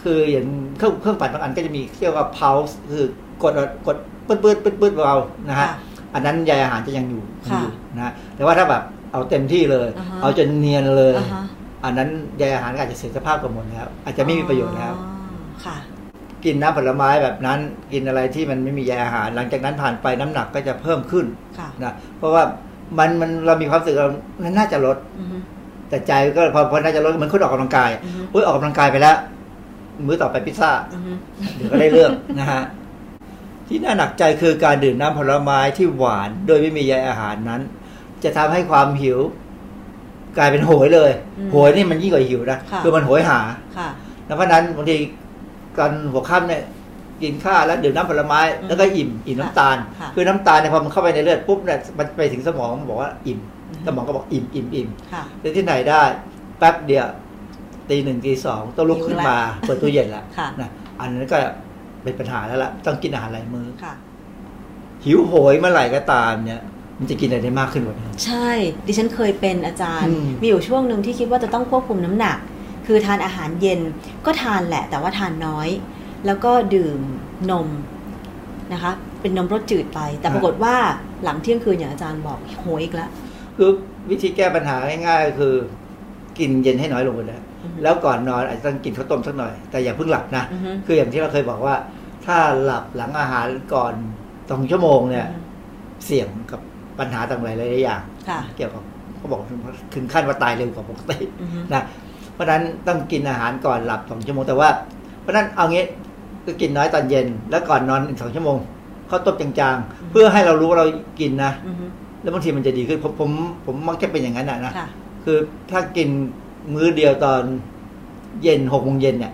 Speaker 10: คืออย่างเครื่องเครื่องปั่นบางอันก็จะมีเรียกว่า pulse คือกดกดปืดปืดปืดปืดเบานะฮะ
Speaker 2: ค่ะ
Speaker 10: อันนั้นใยอาหารจะยังอยู่
Speaker 2: ค่ะ
Speaker 10: อยู่นะฮะแต่ว่าถ้าแบบเอาเต็มที่เลย
Speaker 2: อ่าฮะ
Speaker 10: เอาจนเนียนเลย
Speaker 2: อ่าฮะ
Speaker 10: อันนั้นใยอาหารก็อาจจะเสียสภาพกับหมดแล้ว อาจจะไม่มีประโยชน์แล้ว
Speaker 2: อ๋อค่ะ
Speaker 10: กินน้ำผลไม้แบบนั้นกินอะไรที่มันไม่มีใยอาหาร หลังจากนั้นผ่านไปน้ำหนักก็จะเพิ่มขึ้น
Speaker 2: ค่ะ
Speaker 10: นะเพราะว่ามันมันเรามีความรู้สึกเรามันน่าจะลด
Speaker 2: อือฮึ
Speaker 10: แต่ใจก็พอพอน่าจะลดเหมือนคนออกกำลังกาย
Speaker 2: อือฮึ
Speaker 10: อุ้ยออกกำลังกายไปแล้ว มื้อต่อไปพิซซ่า
Speaker 2: อือฮึ
Speaker 10: เดี๋ยวก็ได้เรื่องนะฮะ ที่น่าหนักใจคือการดื่มน้ำผลไม้ที่หวาน โดยไม่มีใยอาหารนั้น จะทำให้ความหิว กลายเป็นโหยเลย
Speaker 2: อืม
Speaker 10: โหยนี่มันยิ่งกว่าหิวนะ
Speaker 2: ค่ะ
Speaker 10: คือมันโหยหา
Speaker 2: ค่ะ
Speaker 10: แล้วเพราะฉะนั้นบางทีตอนหัวค่ำเนี่ยกินข้าวแล้วดื่มน้ำผลไม้
Speaker 2: อืม
Speaker 10: แล้วก็อิ่มอิ่มน้ำตาล
Speaker 2: ค่ะ
Speaker 10: คือน้ำตาลเนี่ยพอมันเข้าไปในเลือดปุ๊บเนี่ยมันไปถึงสมองมันบอกว่าอิ่ม
Speaker 2: อืม
Speaker 10: สมองก็บอกอิ่มอิ่มอิ่ม
Speaker 2: ค่ะ
Speaker 10: แต่ที่ไหนได้แป๊บเดียวตีหนึ่งตีสองต้องลุกขึ้นมา
Speaker 2: หิวละ
Speaker 10: เปิดตู้เย็นแล้ว
Speaker 2: ค่ะ
Speaker 10: นะอันนั้นก็ เป็นปัญหาแล้วล่ะต้องกินอาหารหลายมื้อ
Speaker 2: ค่ะ
Speaker 10: หิวโหยเมื่อไหร่ก็ตามเนี่ยมันจะกินอะไรได้มากขึ้นกว่านี้
Speaker 2: ใช่ ดิฉันเคยเป็นอาจารย์
Speaker 10: อืม
Speaker 2: มีอยู่ช่วงหนึ่งที่คิดว่าจะต้องควบคุมน้ำหนัก คือทานอาหารเย็นก็ทานแหละ แต่ว่าทานน้อย แล้วก็ดื่มนมนะคะ เป็นนมรสจืดไป แต่ปรากฏว่าหลังเที่ยงคืนอย่างอาจารย์บอกโหยอีกแล้ว
Speaker 10: คือวิธีแก้ปัญหาง่ายๆก็คือ กินเย็นให้น้อยลงไปเลย
Speaker 2: อือฮึ
Speaker 10: แล้วก่อนนอนอาจจะต้องกินข้าวต้มสักหน่อย แต่อย่าเพิ่งหลับนะ
Speaker 2: อือฮึ
Speaker 10: คืออย่างที่เราเคยบอกว่า ถ้าหลับหลังอาหารก่อนสองชั่วโมงเนี่ย เสี่ยงกับปัญหาต่างๆหลายๆอย่าง
Speaker 2: ค่ะ
Speaker 10: เกี่ยวกับเขาบอกถึงขั้นว่าตายเร็วกว่าปกติ
Speaker 2: อือฮึ
Speaker 10: นะเพราะฉะนั้นต้องกินอาหารก่อนหลับสองชั่วโมงแต่ว่า เพราะฉะนั้นเอางี้ก็กินน้อยตอนเย็น แล้วก่อนนอนอีกสองชั่วโมงข้าวต้มจางๆ เพื่อให้เรารู้ว่าเรากินนะ
Speaker 2: อือฮึ
Speaker 10: แล้วบางทีมันจะดีขึ้นผมผมผมมักจะเป็นอย่างนั้นนะนะ
Speaker 2: ค่ะ
Speaker 10: คือถ้ากิน มื้อเดียวตอนเย็นหกโมงเย็นเนี่ย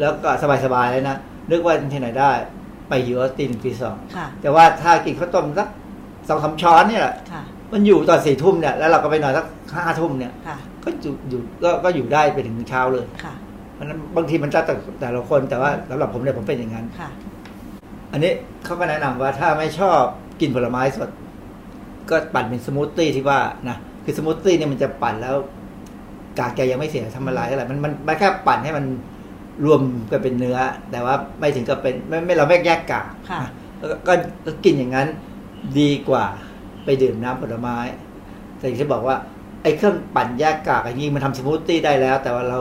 Speaker 10: แล้วก็สบายๆแล้วนะนึกว่าที่ไหนได้ ไปหิวตีหนึ่งตีสอง
Speaker 2: ค่ะ
Speaker 10: แต่ว่าถ้ากินข้าวต้มสักสองสามช้อนเนี่ยแหละ
Speaker 2: ค่ะ
Speaker 10: มันอยู่ตอนสี่ทุ่มเนี่ยแล้วเราก็ไปนอนสักห้าทุ่มเนี่ย
Speaker 2: ค่ะ
Speaker 10: ก็อยู่อยู่ก็ก็อยู่ได้ไปถึงเช้าเลย
Speaker 2: ค่ะ
Speaker 10: เพราะฉะนั้นบางทีมันจะแต่แต่ละคนแต่ว่าสำหรับผมเนี่ยผมเป็นอย่างนั้น
Speaker 2: ค่ะ
Speaker 10: อันนี้เขาก็แนะนำว่าถ้าไม่ชอบกินผลไม้สด ก็ปั่นเป็นสมูทตี้ที่ว่านะคือสมูทตี้เนี่ยมันจะปั่นแล้ว กากแกยังไม่เสียทำละลายเท่าไหร่มันมันมันแค่ปั่นให้มันรวมกันเป็นเนื้อ แต่ว่าไม่ถึงกับเป็นไม่ไม่เราไม่แยกกาก
Speaker 2: ค่ะ
Speaker 10: นะแล้วก็ก็ก็กินอย่างนั้นดีกว่าไปดื่มน้ำผลไม้ แต่อย่างที่บอกว่าไอ้เครื่องปั่นแยกกากอย่างนี้มันทำสมูทตี้ได้แล้ว แต่ว่าเรา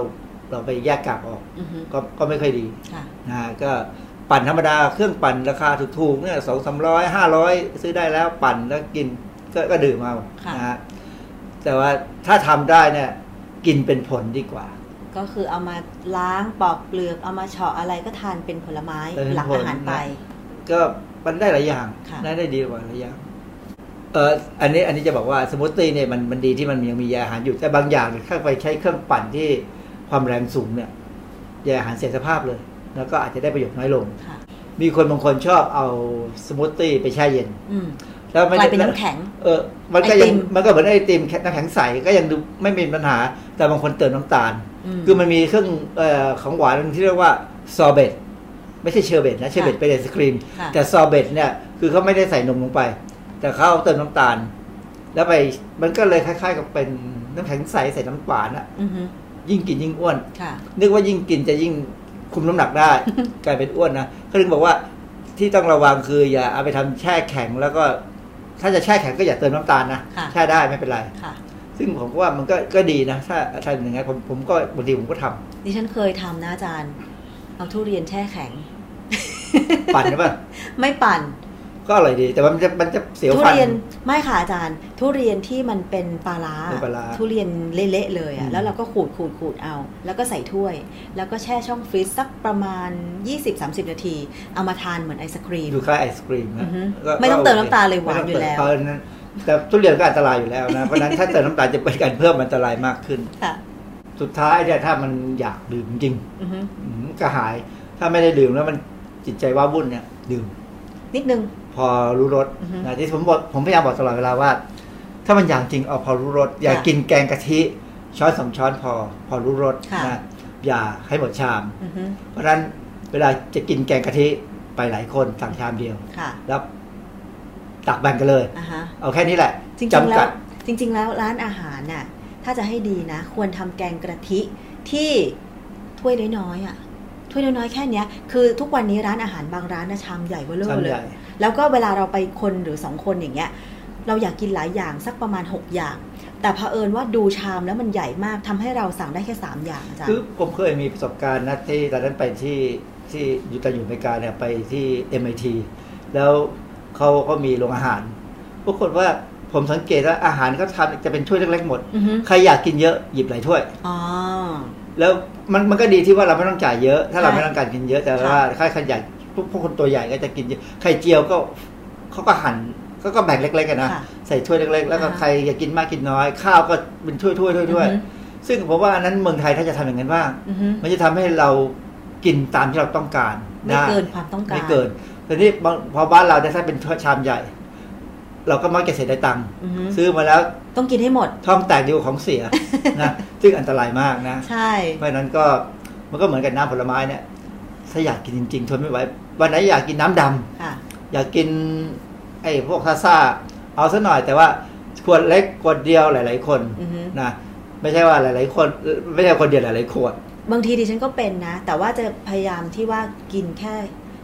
Speaker 10: เราไปแยกกากออก
Speaker 2: อือฮึ
Speaker 10: ก็ก็ไม่ค่อยดี
Speaker 2: ค่ะ
Speaker 10: นะฮะก็ปั่นธรรมดาเครื่องปั่นราคาถูกๆเนี่ยสองสามร้อยห้าร้อยซื้อได้แล้วปั่นแล้วกินก็ก็ดื่มเอา
Speaker 2: ค่ะ
Speaker 10: นะฮะแต่ว่าถ้าทำได้เนี่ย กินเป็นผลดีกว่า
Speaker 2: ก็คือเอามาล้างปอกเปลือกเอามาเฉาะอะไรก็ทานเป็นผลไม้
Speaker 10: เป็น
Speaker 2: ผล
Speaker 10: หลัง
Speaker 2: อาหารไป
Speaker 10: นะก็มันได้หลายอย่าง
Speaker 2: ค่ะ
Speaker 10: ได้ได้ดีกว่าหลายอย่างเอออันนี้อันนี้จะบอกว่าสมูทตี้เนี่ยมันมันดีที่มันยังมีใยอาหารอยู่แต่บางอย่างเนี่ยถ้าไปใช้เครื่องปั่นที่ความแรงสูงเนี่ยใยอาหารเสียสภาพเลย แล้วก็อาจจะได้ประโยชน์น้อยลง
Speaker 2: ค่ะ
Speaker 10: มีคนบางคนชอบเอาสมูทตี้ไปแช่เย็น
Speaker 2: อืม
Speaker 10: แล้วม่
Speaker 2: ก
Speaker 10: ได้
Speaker 2: ลายเป็นน้ำแข็ง
Speaker 10: เออ มันก็ยัง
Speaker 2: ไอติม
Speaker 10: มันก็เหมือนไอติมน้ำแข็งใสก็ยังดูไม่มีปัญหา แต่บางคนเติมน้ำตาล
Speaker 2: อืม
Speaker 10: คือมันมีเครื่องเอ่อของหวานที่เรียกว่าซอเบตไม่ใช่เชอร์เบตนะเชอร์เบตเป็นไอศครีม
Speaker 2: ค่ะ
Speaker 10: แต่ซอเบตเนี่ยคือเขาไม่ได้ใส่นมลงไป แต่เขาเอาเติมน้ำตาล แล้วไปมันก็เลยคล้ายๆกับเป็นน้ำแข็งใสใส่น้ำหวานอะ
Speaker 2: อือฮึ
Speaker 10: ยิ่งกินยิ่งอ้วน
Speaker 2: ค่ะ
Speaker 10: นึกว่ายิ่งกินจะยิ่งคุมน้ำหนักได้ กลายเป็นอ้วนนะเขาถึงบอกว่าที่ต้องระวังคืออย่าเอาไปทำแช่แข็งแล้วก็ ถ้าจะแช่แข็งก็อย่าเติมน้ำตาลนะ
Speaker 2: ค่ะ
Speaker 10: แช่ได้ไม่เป็นไร
Speaker 2: ค่ะ
Speaker 10: ซึ่งผมก็ว่ามันก็ก็ดีนะ ถ้าถ้าอย่างนั้นผมผมก็บางทีผมก็ทำ
Speaker 2: ดิฉันเคยทำนะอาจารย์ เอาทุเรียนแช่แข็ง
Speaker 10: ปั่นใช่ป่ะ
Speaker 2: ไม่ปั่น
Speaker 10: ก็อร่อยดี แต่ว่ามันจะมันจะเสียว
Speaker 2: ทุ
Speaker 10: ฟัน
Speaker 2: เรียนไม่ค่ะอาจารย์ ทุเรียนที่มันเป็นปลาร้า
Speaker 10: เป็นปลาร้า
Speaker 2: ทุเรียนเละๆเลย
Speaker 10: อื
Speaker 2: อะ
Speaker 10: ม
Speaker 2: แล้วเราก็ขูดขูดขูดเอา แล้วก็ใส่ถ้วย แล้วก็แช่ช่องฟรีซสักประมาณ 20-30 นาที เอามาทานเหมือนไอศครีม
Speaker 10: ดูคล้ายไอศกรีม
Speaker 2: อื
Speaker 10: นะ
Speaker 2: อฮึ
Speaker 10: ก็
Speaker 2: ไม่ต้อง
Speaker 10: ก็
Speaker 2: เติม
Speaker 10: โค
Speaker 2: น้ำตาลเลยหวาน
Speaker 10: ไม่ต้ง
Speaker 2: อยู่แล้ว
Speaker 10: เติมเพราะฉะนั้นแต่ทุเรียนก็อันตรายอยู่แล้วนะเพราะฉะนั้นถ้าเติมน้ำตาลจะเป็นการเพิ่มอันตรายมากขึ้น
Speaker 2: ค่ะ
Speaker 10: สุดท้ายเนี่ยถ้ามันอยากดื่มจริง
Speaker 2: อือฮึ
Speaker 10: อืมกระหาย ถ้าไม่ได้ดื่มแล้วมันจิตใจว้าวุ่นเนี่ย ดื่ม
Speaker 2: นิดนึง
Speaker 10: พอรู้รส
Speaker 2: อือฮึ
Speaker 10: นะที่ผมบอกผมพยายามบอกตลอดเวลาว่า ถ้ามันอยากจริงเอาพอรู้รสอย่า
Speaker 2: ค่ะ
Speaker 10: กินแกงกะทิช้อนสองช้อนพอ พอรู้รส
Speaker 2: ค่ะ
Speaker 10: นะอย่าให้หมดชาม
Speaker 2: อือฮึ
Speaker 10: เพราะฉะนั้นเวลาจะกินแกงกะทิไปหลายคนสั่งชามเดียว
Speaker 2: ค่ะ
Speaker 10: แล้วตักแบ่งกันเลย
Speaker 2: อ่าฮะ
Speaker 10: เอาแค่นี้แหละ
Speaker 2: จริงๆ
Speaker 10: จำ
Speaker 2: แล้
Speaker 10: กั
Speaker 2: ว
Speaker 10: ด
Speaker 2: จริง ๆ แล้วร้านอาหารน่ะถ้าจะให้ดีนะ ควรทำแกงกะทิที่ถ้วยน้อยๆอะถ้วยน้อยๆแค่เนี้ยคือทุกวันนี้ร้านอาหารบางร้านนะชามใหญ่เบ้อเร่อ
Speaker 10: ชาม
Speaker 2: เล
Speaker 10: ใหญ่
Speaker 2: ย แล้วก็เวลาเราไปคนหรือสองคนอย่างเงี้ยเราอยากกินหลายอย่างสักประมาณ 6 อย่าง แต่เผอิญว่าดูชามแล้วมันใหญ่มากทำให้เราสั่งได้แค่ 3 อย่างอาจาร
Speaker 10: คือ
Speaker 2: ย์
Speaker 10: ผมเคยมีประสบการณ์นะที่ตอนนั้นไปที่ที่อยู่ตอนอยู่อเมริกาเนี่ยไปที่ MIT แล้วเขาเขามีโรงอาหารปรากฏว่าผมสังเกตว่าอาหารเขาทำจะเป็นถ้วยเล็กๆหมด
Speaker 2: อือฮึ
Speaker 10: ใครอยากกินเยอะหยิบหลายถ้วย
Speaker 2: อ๋อ
Speaker 10: แล้วมันมันก็ดีที่ว่าเราไม่ต้องจ่ายเยอะ ถ้าเรา
Speaker 2: ใช่
Speaker 10: ไม่ต้องการกินเยอะแต่
Speaker 2: ค่ะ
Speaker 10: ว่าใครขยันพวก พวกคนตัวใหญ่ก็จะกินเยอะไข่เจียวก็เขาก็หั่นเขาก็แบ่งเล็กๆกันนะ
Speaker 2: ค่ะ
Speaker 10: ใส่ถ้วยเล็กๆ แล้วก็
Speaker 2: อ่า
Speaker 10: ใครอยากกินมากกินน้อย ข้าวก็เป็นถ้วยๆถ้วยๆถ้วย
Speaker 2: อือฮึ
Speaker 10: ๆซึ่งผมว่าอันนั้นเมืองไทยถ้าจะทำอย่างนั้นบ้าง
Speaker 2: อือฮึ
Speaker 10: มันจะทำให้เรากินตามที่เราต้องการ
Speaker 2: ไม่
Speaker 10: ด้
Speaker 2: เกินความต้องการ
Speaker 10: ไม่เกินแต่นี่บางพอบ้านเราเนี่ยถ้าเป็นชามใหญ่ เราก็มักจะเสียได้ตังค์
Speaker 2: อือฮึ
Speaker 10: ซื้อมาแล้ว
Speaker 2: ต้องกินให้หมด
Speaker 10: ท้องแตกดีกว่าของเสียนะซึ่งอันตรายมากนะ
Speaker 2: ใช่
Speaker 10: เพราะฉะนั้นก็มันก็เหมือนกับน้ำผลไม้เนี่ยถ้าอยากกินจริงๆทนไม่ไหว วันไหนอยากกินน้ำดำ
Speaker 2: ค่ะ
Speaker 10: อยากกิน ไอ้พวกซาซ่า เอาซะหน่อยแต่ว่าขวดเล็กขวดเดียวหลาย ๆ คน
Speaker 2: อือฮึ
Speaker 10: นะไม่ใช่ว่าหลาย ๆ คน ไม่ใช่คนเดียวหลาย ๆ ขวด
Speaker 2: บางทีดิฉันก็เป็นนะ แต่ว่าจะพยายามที่ว่ากินแค่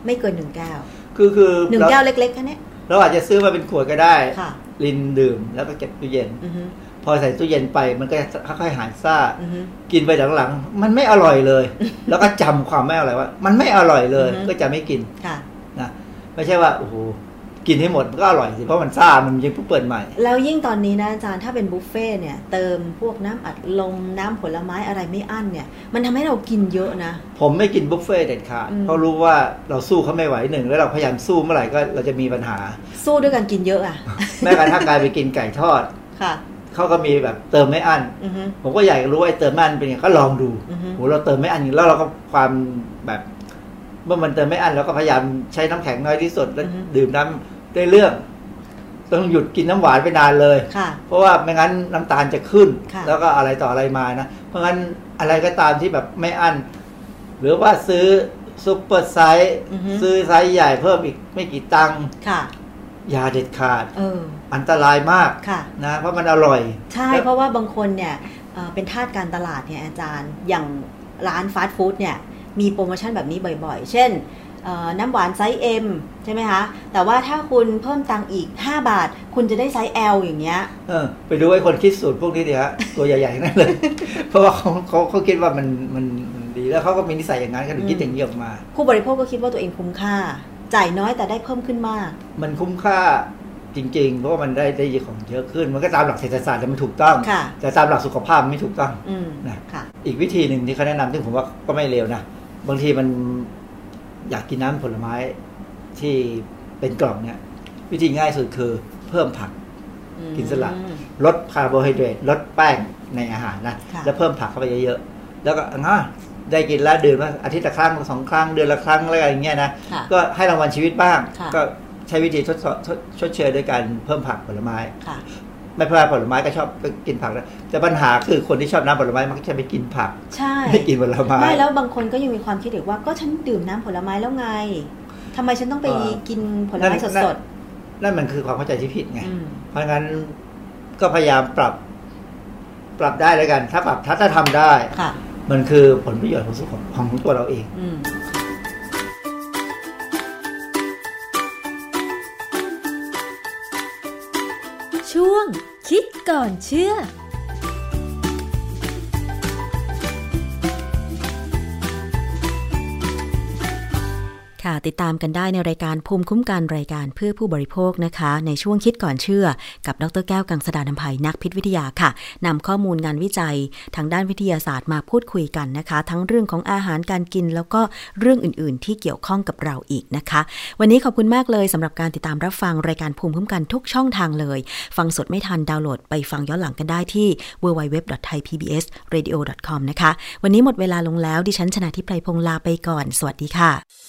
Speaker 2: ไม่เกินหนึ่งแก้ว
Speaker 10: คือคือ
Speaker 2: หนึ่ง
Speaker 10: เรา
Speaker 2: แก้วเล็กๆแค่เนี้ย
Speaker 10: เราอาจจะซื้อมาเป็นขวดก็ได้
Speaker 2: ค่ะ
Speaker 10: ลินดื่มแล้วก็เก็บตู้เย็น
Speaker 2: อือฮึ
Speaker 10: พอใส่ตู้เย็นไปมันก็จะค่อยๆหายซ่า
Speaker 2: อือฮึ
Speaker 10: กินไปหลังๆมันไม่อร่อยเลย แล้วก็จำความไม่อร่อยว่า มันไม่อร่อยเลย
Speaker 2: อือฮึ
Speaker 10: ก็จะไม่กิน
Speaker 2: ค่ะ
Speaker 10: นะไม่ใช่ว่าโอ้โหกินให้หมดมันก็อร่อยสิเพราะมันซ่ามันยังเพิ่งเปิดใหม่
Speaker 2: แล้วยิ่งตอนนี้นะอาจารย์ถ้าเป็นบุฟเฟ่ต์เนี่ยเติมพวกน้ำอัดลมน้ำผลไม้อะไรไม่อั้นเนี่ย มันทำให้เรากินเยอะนะ
Speaker 10: ผมไม่กินบุฟเฟ่ต์เด็ดขาด
Speaker 2: อืม
Speaker 10: เพราะรู้ว่าเราสู้เขาไม่ไหวหนึ่งแล้วเราพยายามสู้เมื่อไหร่ก็เราจะมีปัญหา
Speaker 2: สู้ด้วยกันกินเยอะอะ
Speaker 10: แม้กระทั่งการไปกินไก่ทอด
Speaker 2: ค่ะ
Speaker 10: เขาก็มีแบบเติมไม่อั้น
Speaker 2: อือฮึ
Speaker 10: ผมก็อยากรู้ว่าไอ้เติมไม่อั้นเป็นยังไงก็ลองดู
Speaker 2: อือฮึ
Speaker 10: โหเราเติมไม่อั้นแล้วเราก็ความแบบ เมื่อมันเติมไม่อั้นเราก็พยายามใช้น้ำแข็งน้อยที่สุดแล้วดื่มน้ำได้เรื่องต้องหยุดกินน้ำหวานไปนานเลย
Speaker 2: ค่ะ
Speaker 10: เพราะว่าไม่งั้นน้ำตาลจะขึ้น
Speaker 2: ค่ะ
Speaker 10: แล้วก็อะไรต่ออะไรมานะ เพราะงั้นอะไรก็ตามที่แบบไม่อั้น หรือว่าซื้อ supersize อื
Speaker 2: อฮึ
Speaker 10: ซื้อไซส์ใหญ่เพิ่มอีกไม่กี่ตังค์
Speaker 2: ค่ะ
Speaker 10: อย่าเด็ดขาด
Speaker 2: เออ
Speaker 10: อันตรายมาก
Speaker 2: ค่ะ
Speaker 10: นะเพราะมันอร่อย
Speaker 2: ใช่เพราะว่าบางคนเนี่ยเอ่อเป็นทาสการตลาดเนี่ยอาจารย์อย่างร้านฟาสต์ฟู้ดเนี่ยมีโปรโมชั่นแบบนี้บ่อยๆ เช่นเอ่อน้ำหวานไซส์ M ใช่ไหมคะ แต่ว่าถ้าคุณเพิ่มตังค์อีก 5 บาท คุณจะได้ไซส์ L อย่างเงี้ย
Speaker 10: เออไปดูไอ้คนคิดสูตรพวกนี้ดิฮะตัวใหญ่ๆทั้งนั่นเลย เพราะว่าเขาเขาเขาคิดว่ามันมันมันดีแล้วเขาก็มีนิสัยอย่างนั้นเขาถึงคิดอย่างนี้ออกมา
Speaker 2: ผู้บริโภคก็คิดว่าตัวเองคุ้มค่า จ่ายน้อยแต่ได้เพิ่มขึ้นมาก
Speaker 10: มันคุ้มค่าจริง ๆ เพราะว่ามันได้ได้ของเยอะขึ้น มันก็ตามหลักเศรษฐศาสตร์แต่มันถูกต้อง
Speaker 2: ค่ะ
Speaker 10: แต่ตามหลักสุขภาพมันไม่ถูกต้อง
Speaker 2: อืม
Speaker 10: นะ
Speaker 2: ค่ะ
Speaker 10: อีกวิธีหนึ่งที่เขาแนะนำซึ่งผมว่าก็ไม่เลวนะบางทีมันอยากกินน้ำผลไม้ที่เป็นกล่องเนี่ย วิธีง่ายสุดคือเพิ่มผัก
Speaker 2: อืม
Speaker 10: กินสลัดลดคาร์โบไฮเดรตลดแป้งในอาหารนะ
Speaker 2: ค่ะ
Speaker 10: แล้วเพิ่มผักเข้าไปเยอะๆแล้วก็อะ ได้กินแล้วดื่มมาอาทิตย์ละครั้งสองครั้งเดือนละครั้งอะไรอย่างเงี้ยนะ
Speaker 2: ค่ะ
Speaker 10: ก็ให้รางวัลชีวิตบ้าง
Speaker 2: ค่ะ
Speaker 10: ก็ใช้วิธีทดสอบทดชดเชยด้วยการเพิ่มผักผลไม้
Speaker 2: ค่ะ
Speaker 10: ไม่เพิ่มผลไม้ก็ชอบกินผักนะแต่ปัญหาคือคนที่ชอบน้ำผลไม้มักจะไม่กินผัก
Speaker 2: ใช่
Speaker 10: ไม่กินผลไม้
Speaker 2: ไม่แล้วบางคนก็ยังมีความคิดอีกว่าก็ฉันดื่มน้ำผลไม้แล้วไงทำไมฉันต้องไป
Speaker 10: เออ
Speaker 2: กินผลไม้
Speaker 10: นั่น
Speaker 2: สด
Speaker 10: นั่นมันคือความเข้าใจที่ผิดไง
Speaker 2: ๆอืม
Speaker 10: เพราะงั้นก็พยายามปรับ ปรับได้แล้วกัน ถ้าปรับถ้าถ้าทำได้
Speaker 2: ค่ะ
Speaker 10: มันคือผลประโยชน์ของสุขของของตัวเราเอง
Speaker 9: ช่วงคิดก่อนเชื่อ
Speaker 2: ค่ะ ติดตามกันได้ในรายการภูมิคุ้มกันรายการเพื่อผู้บริโภคนะคะ ในช่วงคิดก่อนเชื่อ กับดรแก้วกังสดานนภัยนักพิษวิทยาค่ะนำข้อมูลงานวิจัยทางด้านวิทยาศาสตร์มาพูดคุยกันนะคะ ทั้งเรื่องของอาหารการกิน แล้วก็เรื่องอื่น ๆ ที่เกี่ยวข้องกับเราอีกนะคะ วันนี้ขอบคุณมากเลยสำหรับการติดตามรับฟังรายการภูมิคุ้มกันทุกช่องทางเลย ฟังสดไม่ทันดาวน์โหลดไปฟังย้อนหลังกันได้ที่ www.thaipbsradio.com นะคะ วันนี้หมดเวลาลงแล้วดิฉันชนะทิพไพรพงษ์ลาไปก่อน สวัสดีค่ะ